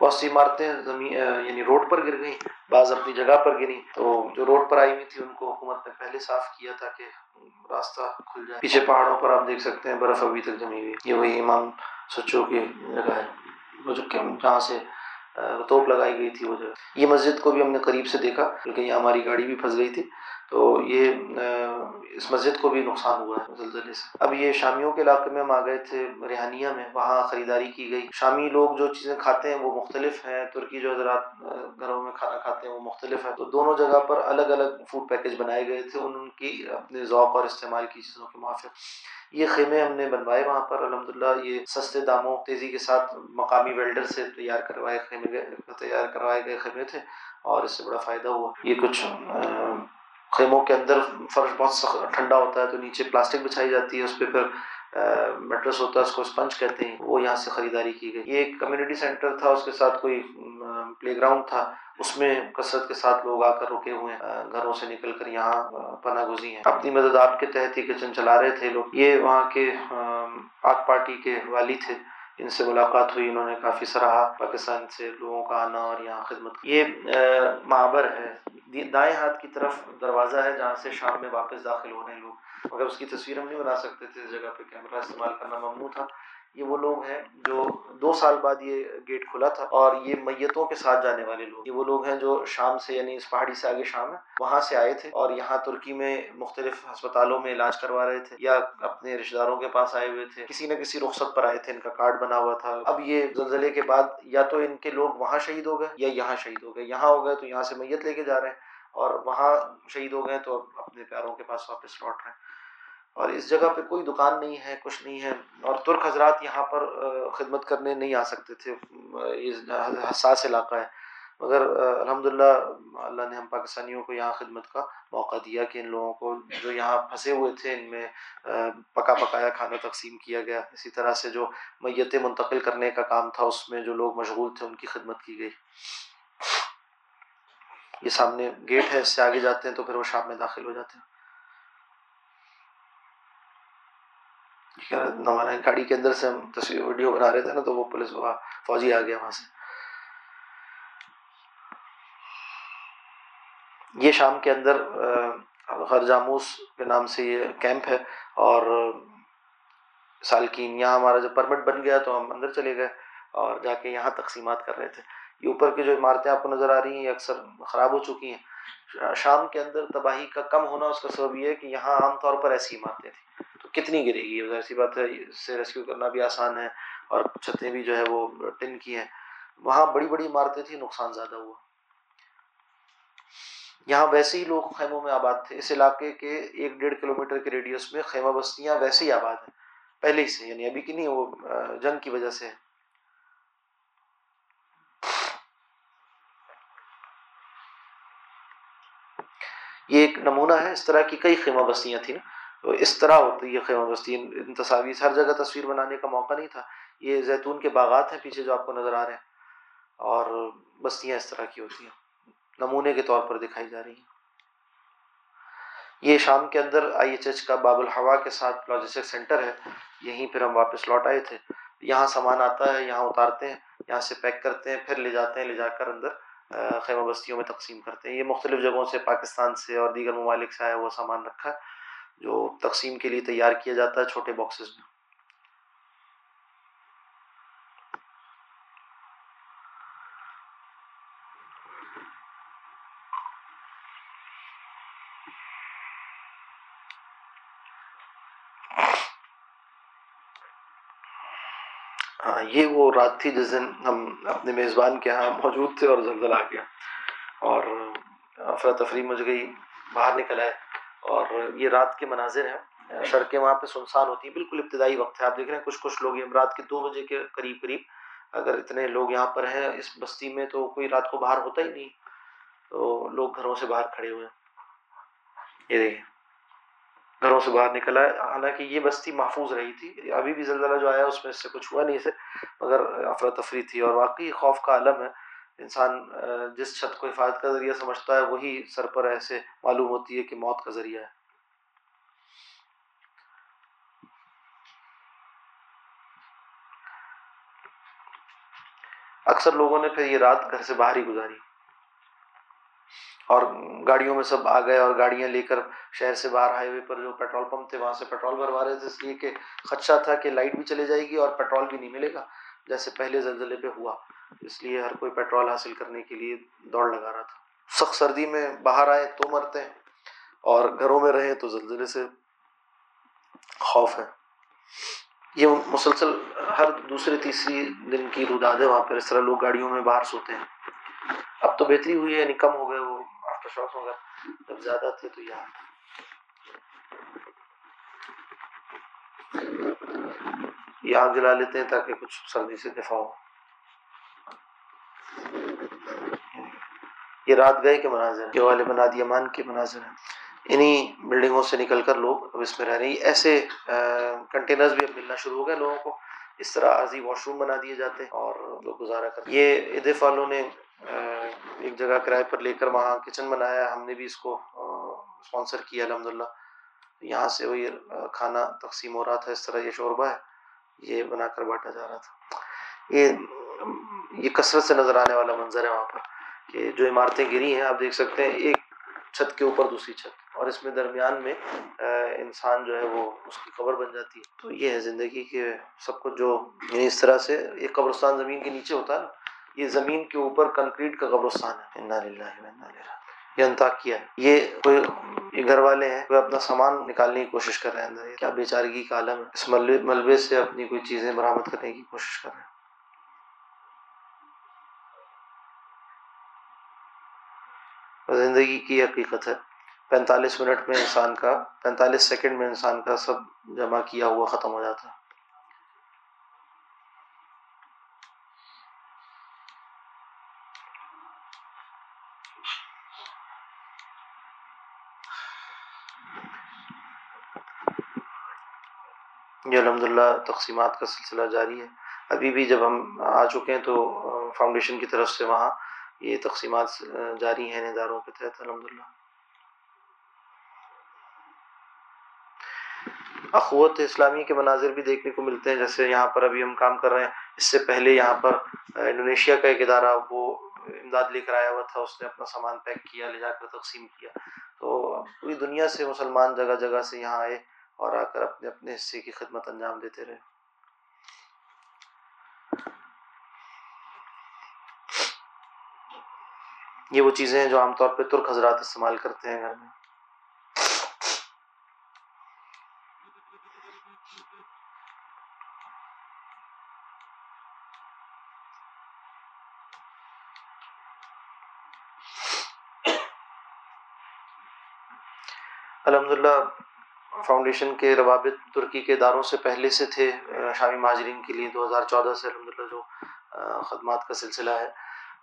بہت سی عمارتیں زمین یعنی روڈ پر گر گئیں، بعض اپنی جگہ پر گریں تو جو روڈ پر آئی ہوئی تھی، ان کو حکومت نے پہلے صاف کیا تاکہ راستہ کھل جائے۔ پیچھے پہاڑوں پر آپ دیکھ سکتے ہیں، برف ابھی تک جمی ہوئی یہ وہی امام سچوں کی جگہ ہے۔ وہ جو جہاں سے توپ لگائی گئی تھی وہ جو یہ مسجد کو بھی ہم نے قریب سے دیکھا، کیونکہ یہاں ہماری گاڑی بھی پھنس گئی تھی۔ تو یہ اس مسجد کو بھی نقصان ہوا ہے زلزلے سے۔ اب یہ شامیوں کے علاقے میں ہم آ گئے تھے، ریحانیہ میں، وہاں خریداری کی گئی۔ شامی لوگ جو چیزیں کھاتے ہیں وہ مختلف ہیں، ترکی جو حضرات گھروں میں کھانا کھاتے ہیں وہ مختلف ہیں۔ تو دونوں جگہ پر الگ الگ فوڈ پیکج بنائے گئے تھے، ان کی اپنے ذوق اور استعمال کی چیزوں کے موافق۔ یہ خیمے ہم نے بنوائے وہاں پر الحمد للہ یہ سستے داموں، تیزی کے ساتھ مقامی ویلڈر سے تیار کروائے خیمے تیار کروائے گئے خیمے تھے اور اس سے بڑا فائدہ ہوا۔ یہ کچھ خیموں کے اندر فرش بہت ٹھنڈا ہوتا ہے تو نیچے پلاسٹک بچھائی جاتی ہے، اس پہ پھر میٹرس ہوتا ہے، اس کو اسپنج کہتے ہیں، وہ یہاں سے خریداری کی گئی۔ یہ ایک کمیونٹی سینٹر تھا، اس کے ساتھ کوئی پلے گراؤنڈ تھا۔ اس میں کثرت کے ساتھ لوگ آ کر رکے ہوئے ہیں۔ گھروں سے نکل کر یہاں پناہ گزی ہیں۔ اپنی مدد آپ کے تحت ہی کچن چلا رہے تھے لوگ۔ یہ وہاں کے آگ پارٹی کے والی تھے۔ ان سے ملاقات ہوئی، انہوں نے کافی سراہا، پاکستان سے لوگوں کا آنا اور یہاں خدمت یہ معبر ہے۔ دائیں ہاتھ کی طرف دروازہ ہے جہاں سے شام میں واپس داخل ہونے لوگ، مگر اس کی تصویر ہم نہیں بنا سکتے تھے، اس جگہ پہ کیمرہ استعمال کرنا ممنوع تھا۔ یہ وہ لوگ ہیں جو دو سال بعد یہ گیٹ کھلا تھا اور یہ میتوں کے ساتھ جانے والے لوگ۔ یہ وہ لوگ ہیں جو شام سے یعنی اس پہاڑی سے آگے شام ہے، وہاں سے آئے تھے اور یہاں ترکی میں مختلف ہسپتالوں میں علاج کروا رہے تھے یا اپنے رشتے داروں کے پاس آئے ہوئے تھے۔ کسی نہ کسی رخصت پر آئے تھے، ان کا کارڈ بنا ہوا تھا۔ اب یہ زلزلے کے بعد یا تو ان کے لوگ وہاں شہید ہو گئے یا یہاں شہید ہو گئے۔ یہاں ہو گئے تو یہاں سے میت لے کے جا رہے ہیں اور وہاں شہید ہو گئے تو اب اپنے پیاروں کے پاس واپس لوٹ رہے ہیں۔ اور اس جگہ پہ کوئی دکان نہیں ہے، کچھ نہیں ہے۔ اور ترک حضرات یہاں پر خدمت کرنے نہیں آ سکتے تھے۔ حساس علاقہ ہے۔ مگر الحمد للہ اللہ نے ہم پاکستانیوں کو یہاں خدمت کا موقع دیا کہ ان لوگوں کو جو یہاں پھنسے ہوئے تھے، ان میں پکا پکایا کھانا تقسیم کیا گیا۔ اسی طرح سے جو میتیں منتقل کرنے کا کام تھا، اس میں جو لوگ مشغول تھے، ان کی خدمت کی گئی۔ یہ سامنے گیٹ ہے، اس سے آگے جاتے ہیں تو پھر وہ شام میں داخل ہو جاتے ہیں۔ ہمارے گاڑی کے اندر سے ہم تصویر ویڈیو بنا رہے تھے نا، تو وہ پولیس فوجی آ گیا وہاں سے۔ یہ شام کے اندر ہر جاموس کے نام سے یہ کیمپ ہے اور سالکین یہاں ہمارا جب پرمٹ بن گیا تو ہم اندر چلے گئے اور جا کے یہاں تقسیمات کر رہے تھے۔ یہ اوپر کی جو عمارتیں آپ کو نظر آ رہی ہیں، یہ اکثر خراب ہو چکی ہیں۔ شام کے اندر تباہی کا کم ہونا اس کا سبب یہ ہے کہ یہاں عام طور پر ایسی عمارتیں تھیں۔ کتنی گرے گی؟ ظاہر سی بات ہے اس سے ریسکیو کرنا بھی آسان ہے اور چھتیں بھی جو ہے وہ ٹن کی ہیں۔ وہاں بڑی بڑی عمارتیں تھیں، نقصان زیادہ ہوا۔ یہاں ویسے ہی لوگ خیموں میں آباد تھے۔ اس علاقے کے ایک ڈیڑھ کلو میٹر کے ریڈیس میں خیمہ بستیاں ویسے ہی آباد ہیں۔ پہلے ہی سے یعنی ابھی کی نہیں، وہ جنگ کی وجہ سے یہ ایک نمونہ ہے۔ اس طرح کی کئی خیمہ بستیاں تھیں۔ نا تو اس طرح ہوتی ہے خیمہ بستی۔ ان تصاویر، ہر جگہ تصویر بنانے کا موقع نہیں تھا۔ یہ زیتون کے باغات ہیں پیچھے جو آپ کو نظر آ رہے ہیں۔ اور بستیاں اس طرح کی ہوتی ہیں۔ نمونے کے طور پر دکھائی جا رہی ہیں۔ یہ شام کے اندر آئی ایچ ایچ کا باب الحوا کے ساتھ لاجسٹک سینٹر ہے۔ یہیں پھر ہم واپس لوٹ آئے تھے۔ یہاں سامان آتا ہے، یہاں اتارتے ہیں، یہاں سے پیک کرتے ہیں، پھر لے جاتے ہیں، لے جا کر اندر خیمہ بستیوں میں تقسیم کرتے ہیں۔ یہ مختلف جگہوں سے، پاکستان سے اور دیگر ممالک سے آیا وہ سامان رکھا ہے۔ جو تقسیم کے لیے تیار کیا جاتا ہے چھوٹے باکسز میں۔ ہاں یہ وہ رات تھی جس دن ہم اپنے میزبان کے یہاں موجود تھے اور زلزلہ آ گیا اور افراتفری مجھ گئی، باہر نکل آئے۔ اور یہ رات کے مناظر ہیں۔ سڑکیں وہاں پہ سنسان ہوتی ہیں، بالکل ابتدائی وقت ہے۔ آپ دیکھ رہے ہیں، کچھ کچھ لوگ رات کے دو بجے کے قریب قریب، اگر اتنے لوگ یہاں پر ہیں اس بستی میں تو کوئی رات کو باہر ہوتا ہی نہیں۔ تو لوگ گھروں سے باہر کھڑے ہوئے ہیں۔ یہ دیکھیں۔ گھروں سے باہر نکلا ہے۔ حالانکہ یہ بستی محفوظ رہی تھی۔ ابھی بھی زلزلہ جو آیا اس میں اس سے کچھ ہوا نہیں اسے مگر افراتفری تھی۔ اور واقعی خوف کا عالم ہے۔ انسان جس چھت کو حفاظت کا ذریعہ سمجھتا ہے، وہی سر پر ایسے معلوم ہوتی ہے کہ موت کا ذریعہ ہے۔ اکثر لوگوں نے پھر یہ رات گھر سے باہر ہی گزاری۔ اور گاڑیوں میں سب آ گئے اور گاڑیاں لے کر شہر سے باہر ہائی وے پر جو پیٹرول پمپ تھے، وہاں سے پیٹرول بھروا رہے تھے، اس لیے کہ خدشہ تھا کہ لائٹ بھی چلے جائے گی اور پیٹرول بھی نہیں ملے گا۔ جیسے پہلے زلزلے پہ ہوا، اس لیے ہر کوئی پیٹرول حاصل کرنے کے لیے دوڑ لگا رہا تھا۔ سخت سردی میں باہر آئے تو مرتے ہیں، اور گھروں میں رہیں تو زلزلے سے خوف ہے۔ یہ مسلسل ہر دوسرے تیسری دن کی روداد ہے، وہاں پہ اس طرح لوگ گاڑیوں میں باہر سوتے ہیں۔ اب تو بہتری ہوئی ہے یعنی کم ہو گئے، وہ شوق ہوگا جب زیادہ تھے تو یہ یہاں یہاں جلا لیتے ہیں تاکہ کچھ سردی سے دفاع ہو۔ یہ رات گئے کے مناظر ہیں جو والے بناد یمان کے مناظر ہیں۔ انہیں بلڈنگوں سے نکل کر لوگ اب اس میں رہ رہے ہیں۔ ایسے کنٹینرز بھی اب ملنا شروع ہو گئے لوگوں کو۔ اس طرح عرضی واش روم بنا دیے جاتے ہیں اور لوگ گزارا کر یہ ادف والوں نے ایک جگہ کرائے پر لے کر وہاں کچن بنایا۔ ہم نے بھی اس کو اسپانسر کیا الحمد للہ یہاں سے وہی کھانا تقسیم ہو رہا تھا۔ اس طرح یہ شوربہ ہے۔ یہ بنا کر بانٹا جا رہا تھا۔ یہ یہ کثرت سے نظر آنے والا منظر ہے وہاں پر کہ جو عمارتیں گری ہیں، آپ دیکھ سکتے ہیں، ایک چھت کے اوپر دوسری چھت۔ اور اس میں درمیان میں انسان جو ہے وہ اس کی قبر بن جاتی ہے۔ تو یہ ہے زندگی کے سب کچھ جو یعنی اس طرح سے ایک قبرستان زمین کے نیچے ہوتا ہے نا، یہ زمین کے اوپر کنکریٹ کا قبرستان ہے۔ للہ یہ انتاق کیا ہے یہ کوئی یہ گھر والے ہیں وہ اپنا سامان نکالنے کی کوشش کر رہے ہیں اندر کیا بیچارگی کا عالم ہے اس ملبے سے اپنی کوئی چیزیں برآمد کرنے کی کوشش کر رہے ہیں زندگی کی حقیقت ہے پینتالیس منٹ میں انسان کا پینتالیس سیکنڈ میں انسان کا سب جمع کیا ہوا ختم ہو جاتا ہے جی، یہ الحمد للہ تقسیمات کا سلسلہ جاری ہے۔ ابھی بھی جب ہم آ چکے ہیں تو فاؤنڈیشن کی طرف سے وہاں یہ تقسیمات جاری ہیں اداروں کے تحت الحمد للہ اخوت اسلامی کے مناظر بھی دیکھنے کو ملتے ہیں۔ جیسے یہاں پر ابھی ہم کام کر رہے ہیں، اس سے پہلے یہاں پر انڈونیشیا کا ایک ادارہ وہ امداد لے کر آیا ہوا تھا، اس نے اپنا سامان پیک کیا، لے جا کر تقسیم کیا۔ تو پوری دنیا سے مسلمان جگہ جگہ سے یہاں آئے۔ اور آ کر اپنے اپنے حصے کی خدمت انجام دیتے رہے۔ یہ وہ چیزیں ہیں جو عام طور پہ ترک حضرات استعمال کرتے ہیں گھر میں۔ الحمد للہ فاؤنڈیشن کے روابط ترکی کے اداروں سے پہلے سے تھے، شامی مہاجرین کے لیے دو ہزار چودہ سے الحمد للہ جو خدمات کا سلسلہ ہے۔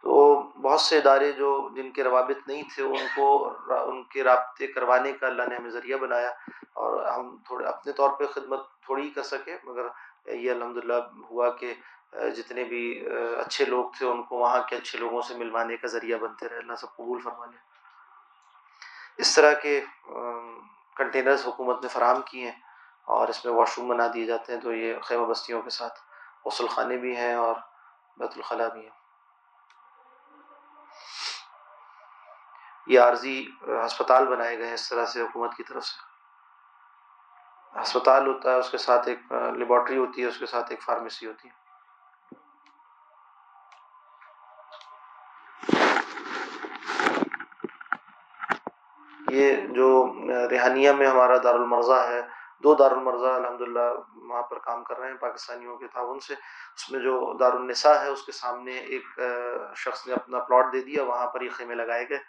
تو بہت سے ادارے جو جن کے روابط نہیں تھے، ان کو ان کے رابطے کروانے کا اللہ نے ہمیں ذریعہ بنایا اور ہم تھوڑے اپنے طور پہ خدمت تھوڑی ہی کر سکے، مگر یہ الحمد للہ ہوا کہ جتنے بھی اچھے لوگ تھے، ان کو وہاں کے اچھے لوگوں سے ملوانے کا ذریعہ بنتے رہے۔ اللہ سب قبول فرما لے اس طرح کے کنٹینرز حکومت نے فراہم کیے ہیں اور اس میں واش روم بنا دیے جاتے ہیں تو یہ خیمہ بستیوں کے ساتھ غسل خانے بھی ہیں اور بیت الخلاء بھی ہیں۔ یہ عارضی ہسپتال بنائے گئے ہیں اس طرح سے حکومت کی طرف سے۔ ہسپتال ہوتا ہے، اس کے ساتھ ایک لیبارٹری ہوتی ہے، اس کے ساتھ ایک فارمیسی ہوتی ہے۔ یہ جو ریحانیہ میں ہمارا دارالمرزا ہے، دو دارالمرزا الحمد للہ وہاں پر کام کر رہے ہیں، پاکستانیوں کے تعاون سے۔ اس میں جو دارالنساء ہے، اس کے سامنے ایک شخص نے اپنا پلاٹ دے دیا، وہاں پر یہ خیمے لگائے گئے۔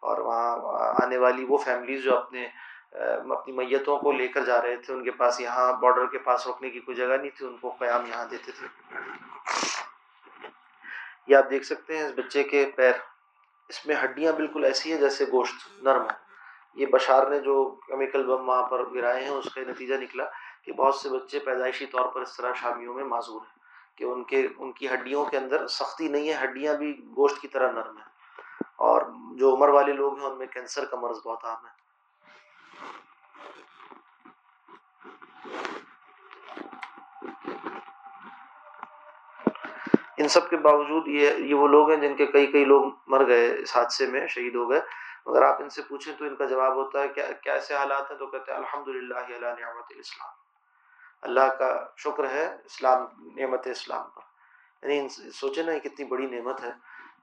اور وہاں آنے والی وہ فیملیز جو اپنے اپنی میتوں کو لے کر جا رہے تھے، ان کے پاس یہاں بارڈر کے پاس رکنے کی کوئی جگہ نہیں تھی، ان کو قیام یہاں دیتے تھے۔ یہ آپ دیکھ سکتے ہیں اس بچے کے پیر۔ اس میں ہڈیاں بالکل ایسی ہیں جیسے گوشت، نرم ہے یہ بشار نے جو کیمیکل بم وہاں پر گرائے ہیں، اس کا نتیجہ نکلا کہ بہت سے بچے پیدائشی طور پر اس طرح شامیوں میں معذور ہیں کہ ان کے، ان کی ہڈیوں کے اندر سختی نہیں ہے، ہڈیاں بھی گوشت کی طرح نرم ہیں۔ اور جو عمر والے لوگ ہیں، ان میں کینسر کا مرض بہت عام ہے۔ ان سب کے باوجود یہ یہ وہ لوگ ہیں جن کے کئی کئی لوگ مر گئے اس حادثے میں، شہید ہو گئے۔ اگر آپ ان سے پوچھیں تو ان کا جواب ہوتا ہے کیا کیسے حالات ہیں؟ تو کہتے ہیں الحمد للہ اللہ نعمت الاسلام۔ اللہ کا شکر ہے اسلام، نعمت اسلام پر۔ یعنی سوچے نا کتنی بڑی نعمت ہے۔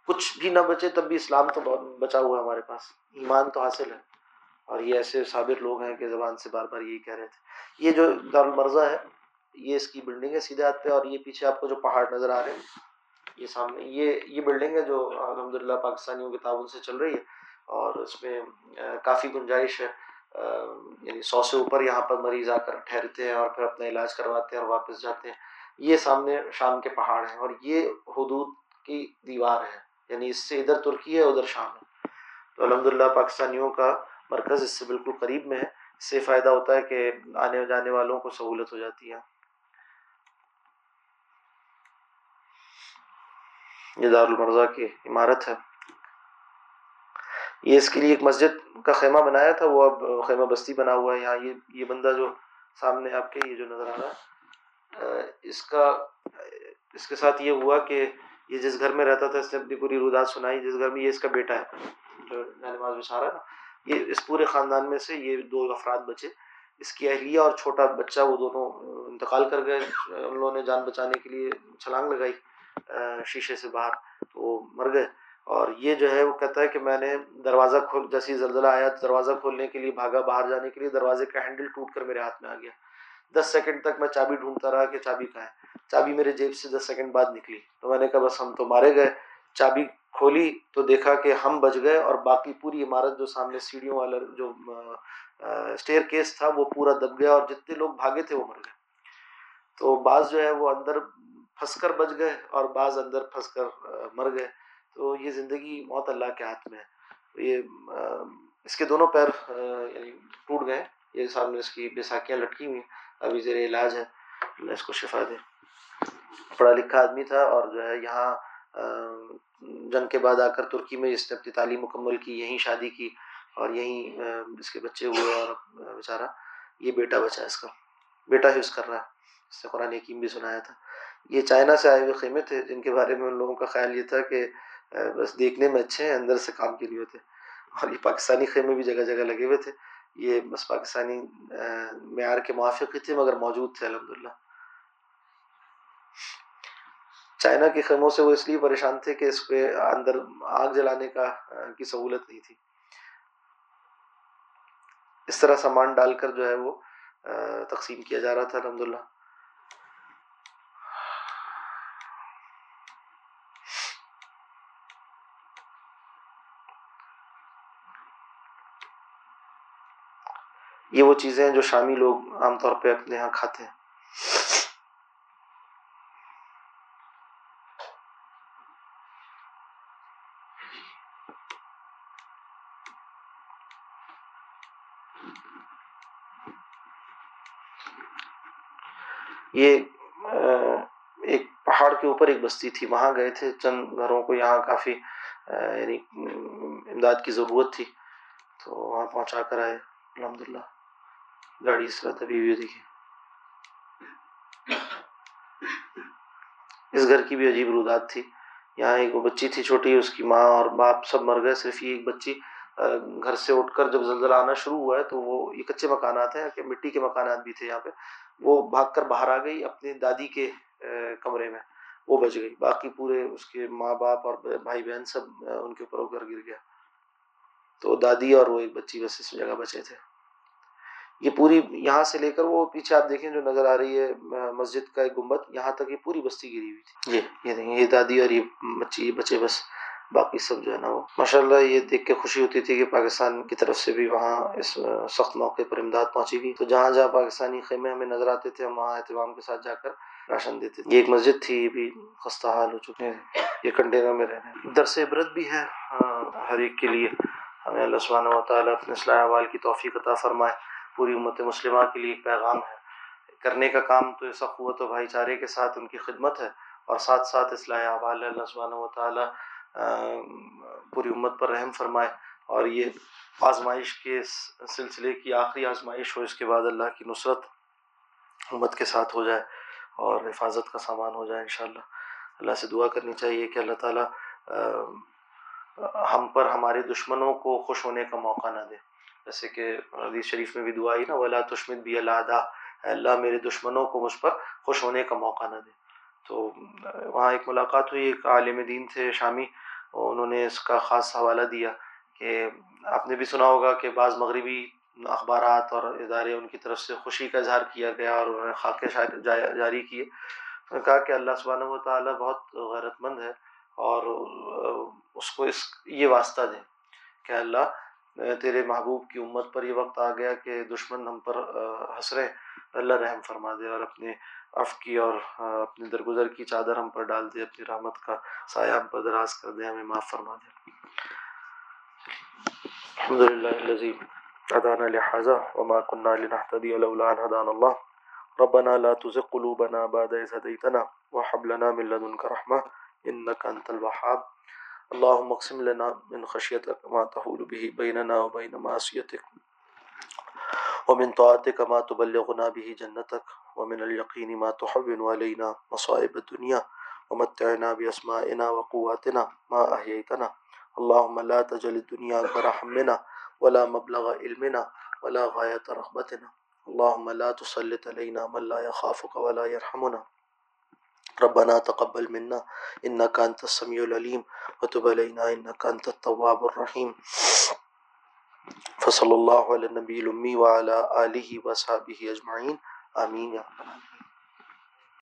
کچھ بھی نہ بچے تب بھی اسلام تو بچا ہوا ہے ہمارے پاس۔ ایمان تو حاصل ہے۔ اور یہ ایسے صابر لوگ ہیں کہ زبان سے بار بار یہی کہہ رہے تھے۔ یہ جو دارالمرزا ہے، یہ اس کی بلڈنگ ہے سیدھے ہاتھ پہ اور یہ پیچھے آپ کو جو پہاڑ نظر آ رہے ہیں، یہ سامنے، یہ یہ بلڈنگ ہے جو الحمد للہ پاکستانیوں کے تعاون سے چل رہی ہے۔ اور اس میں کافی گنجائش ہے۔ یعنی سو سے اوپر یہاں پر مریض آ کر ٹھہرتے ہیں اور پھر اپنا علاج کرواتے ہیں اور واپس جاتے ہیں۔ یہ سامنے شام کے پہاڑ ہیں اور یہ حدود کی دیوار ہے۔ یعنی اس سے ادھر ترکی ہے، ادھر شام ہے۔ تو الحمدللہ پاکستانیوں کا مرکز اس سے بالکل قریب میں ہے۔ اس سے فائدہ ہوتا ہے کہ آنے جانے والوں کو سہولت ہو جاتی ہے۔ یہ دارالمرزا کی عمارت ہے۔ یہ اس کے لیے ایک مسجد کا خیمہ بنایا تھا، وہ اب خیمہ بستی بنا ہوا ہے۔ یہاں یہ یہ بندہ جو سامنے آپ کے، یہ جو نظر آ رہا ہے اس کا، اس کے ساتھ یہ ہوا کہ یہ جس گھر میں رہتا تھا، اس نے اپنی پوری رودات سنائی۔ جس گھر میں یہ اس کا بیٹا ہے، جو نماز بچھارا نا، یہ اس پورے خاندان میں سے یہ دو افراد بچے۔ اس کی اہلیہ اور چھوٹا بچہ وہ دونوں انتقال کر گئے۔ ان لوگوں نے جان بچانے کے لیے چھلانگ لگائی شیشے سے باہر، تو وہ مر گئے۔ اور یہ جو ہے وہ کہتا ہے کہ میں نے دروازہ کھول جیسی زلزلہ آیا تو دروازہ کھولنے کے لیے بھاگا باہر جانے کے لیے دروازے کا ہینڈل ٹوٹ کر میرے ہاتھ میں آ گیا۔ دس سیکنڈ تک میں چابی ڈھونڈتا رہا کہ چابی کہاں ہے؟ چابی میرے جیب سے دس سیکنڈ بعد نکلی۔ تو میں نے کہا بس ہم تو مارے گئے۔ چابی کھولی تو دیکھا کہ ہم بچ گئے اور باقی پوری عمارت جو سامنے سیڑھیوں والا جو اسٹیئر کیس تھا وہ پورا دب گیا اور جتنے لوگ بھاگے تھے وہ مر گئے۔ تو بعض جو ہے وہ اندر پھنس کر بچ گئے اور بعض اندر پھنس کر مر گئے۔ تو یہ زندگی موت اللہ کے ہاتھ میں ہے۔ یہ اس کے دونوں پیر یعنی ٹوٹ گئے۔ یہ سامنے اس کی بیساکیاں لٹکی ہوئی ہیں۔ ابھی زیر علاج ہے۔ اللہ اس کو شفا دے پڑھا لکھا آدمی تھا اور جو ہے یہاں جنگ کے بعد آ کر ترکی میں اس نے اپنی تعلیم مکمل کی، یہیں شادی کی اور یہیں اس کے بچے ہوئے اور بیچارہ۔ یہ بیٹا بچا اس کا۔ بیٹا ہی اس کر رہا ہے۔ اس نے قرآن حکیم بھی سنایا تھا۔ یہ چائنا سے آئے ہوئے خیمے تھے جن کے بارے میں ان لوگوں کا خیال یہ تھا کہ بس دیکھنے میں اچھے ہیں، اندر سے کام کے لیے ہوتے اور یہ پاکستانی خیمے بھی جگہ جگہ لگے ہوئے تھے۔ یہ بس پاکستانی معیار کے موافق ہی تھے، مگر موجود تھے، الحمدللہ۔ چائنا کے خیموں سے وہ اس لیے پریشان تھے کہ اس پہ اندر آگ جلانے کا کی سہولت نہیں تھی۔ اس طرح سامان ڈال کر جو ہے وہ تقسیم کیا جا رہا تھا، الحمدللہ۔ یہ وہ چیزیں ہیں جو شامی لوگ عام طور پہ اپنے یہاں کھاتے ہیں۔ یہ ایک پہاڑ کے اوپر ایک بستی تھی۔ وہاں گئے تھے۔ چند گھروں کو یہاں کافی یعنی امداد کی ضرورت تھی۔ تو وہاں پہنچا کر آئے۔ الحمد للہ گاڑی اس طرح دبی ہوئی دیکھی اس گھر کی بھی عجیب رودات تھی۔ یہاں ایک وہ بچی تھی چھوٹی، اس کی ماں اور باپ سب مر گئے، صرف یہ ایک بچی گھر سے اٹھ کر جب زلزلہ آنا شروع ہوا ہے تو وہ، یہ کچے مکانات ہیں، کہ مٹی کے مکانات بھی تھے یہاں پہ۔ وہ بھاگ کر باہر آ گئی اپنی دادی کے کمرے میں۔ وہ بچ گئی۔ باقی پورے اس کے ماں باپ اور بھائی بہن سب ان کے اوپر گھر گر گیا۔ تو دادی اور وہ ایک بچی بس اس جگہ بچے تھے۔ یہ پوری یہاں سے لے کر وہ پیچھے آپ دیکھیں جو نظر آ رہی ہے مسجد کا ایک گنبد یہاں تک یہ پوری بستی گری ہوئی تھی۔ یہ یہ دیکھیں یہ دادی اور یہ بچی یہ بچے بس باقی سب جو ہے نا وہ۔ ماشاء اللہ یہ دیکھ کے خوشی ہوتی تھی کہ پاکستان کی طرف سے بھی وہاں اس سخت موقع پر امداد پہنچی گئی۔ تو جہاں جہاں پاکستانی خیمے ہمیں نظر آتے تھے ہم وہاں اہتمام کے ساتھ جا کر راشن دیتے تھے۔ یہ ایک مسجد تھی یہ بھی خستہ حال ہو چکے ہیں یہ کنٹینر میں رہ رہے ہیں درس عبرت بھی ہے ہر ایک کے لیے۔ ہمیں اللہ سبحانہ و تعالیٰ اپنے اصلاح احوال کی توفیق عطا فرمائے۔ پوری امت مسلمہ کے لیے ایک پیغام ہے۔ کرنے کا کام تو ایسا قوت و بھائی چارے کے ساتھ ان کی خدمت ہے اور ساتھ ساتھ اصلاح احوال اللہ سبحانہ و تعالیٰ پوری امت پر رحم فرمائے۔ اور یہ آزمائش کے سلسلے کی آخری آزمائش ہو، اس کے بعد اللہ کی نصرت امت کے ساتھ ہو جائے اور حفاظت کا سامان ہو جائے انشاءاللہ۔ اللہ سے دعا کرنی چاہیے کہ اللہ تعالیٰ ہم پر ہمارے دشمنوں کو خوش ہونے کا موقع نہ دے۔ جیسے کہ حدیث شریف میں بھی دعا ہی نا، ولا تشمت بھی اللہ اللہ میرے دشمنوں کو مجھ پر خوش ہونے کا موقع نہ دے۔ تو وہاں ایک ملاقات ہوئی، ایک عالم دین تھے شامی، انہوں نے اس کا خاص حوالہ دیا کہ آپ نے بھی سنا ہوگا کہ بعض مغربی اخبارات اور ادارے ان کی طرف سے خوشی کا اظہار کیا گیا اور انہوں نے خاکے جاری کیے۔ انہوں نے کہا کہ اللہ سبحانہ و تعالیٰ بہت غیرت مند ہے اور اس کو اس، یہ واسطہ دیں کہ اللہ تیرے محبوب کی امت پر یہ وقت آ گیا کہ دشمن ہم پر حسرے اللہ رحم فرما دے اور اپنے عف کی اور اپنی درگزر کی چادر ہم پر ڈال دے، اپنی رحمت کا سایہ ہم پر دراز کر دے، ہمیں معاف فرما دے۔ الحمد لله الذي هدانا وما كنا لنهتدي لولا أن هدانا الله ربنا لا تزغ قلوبنا بعد إذ هديتنا وهب لنا من لدنك رحمة إنك أنت الوهاب اللهم اقسم لنا من خشيتك ما تحول به بيننا وبين معصيتك ومن طاعتك ما تبلغنا به جنتك ومن اليقين ما تحول علينا مصائب الدنيا ومتعنا بأسمائنا وقواتنا ما أحييتنا اللهم لا تجل الدنيا أكبر همنا ولا مبلغ علمنا ولا غاية رغبتنا اللهم لا تسلط علينا من لا يخافك ولا يرحمنا ربنا تقبل منا انك انت السميع العليم وتب علينا انك انت التواب الرحيم. فصلى الله على النبي الامي وعلى اله وصحبه اجمعين امين يا رب العالمين.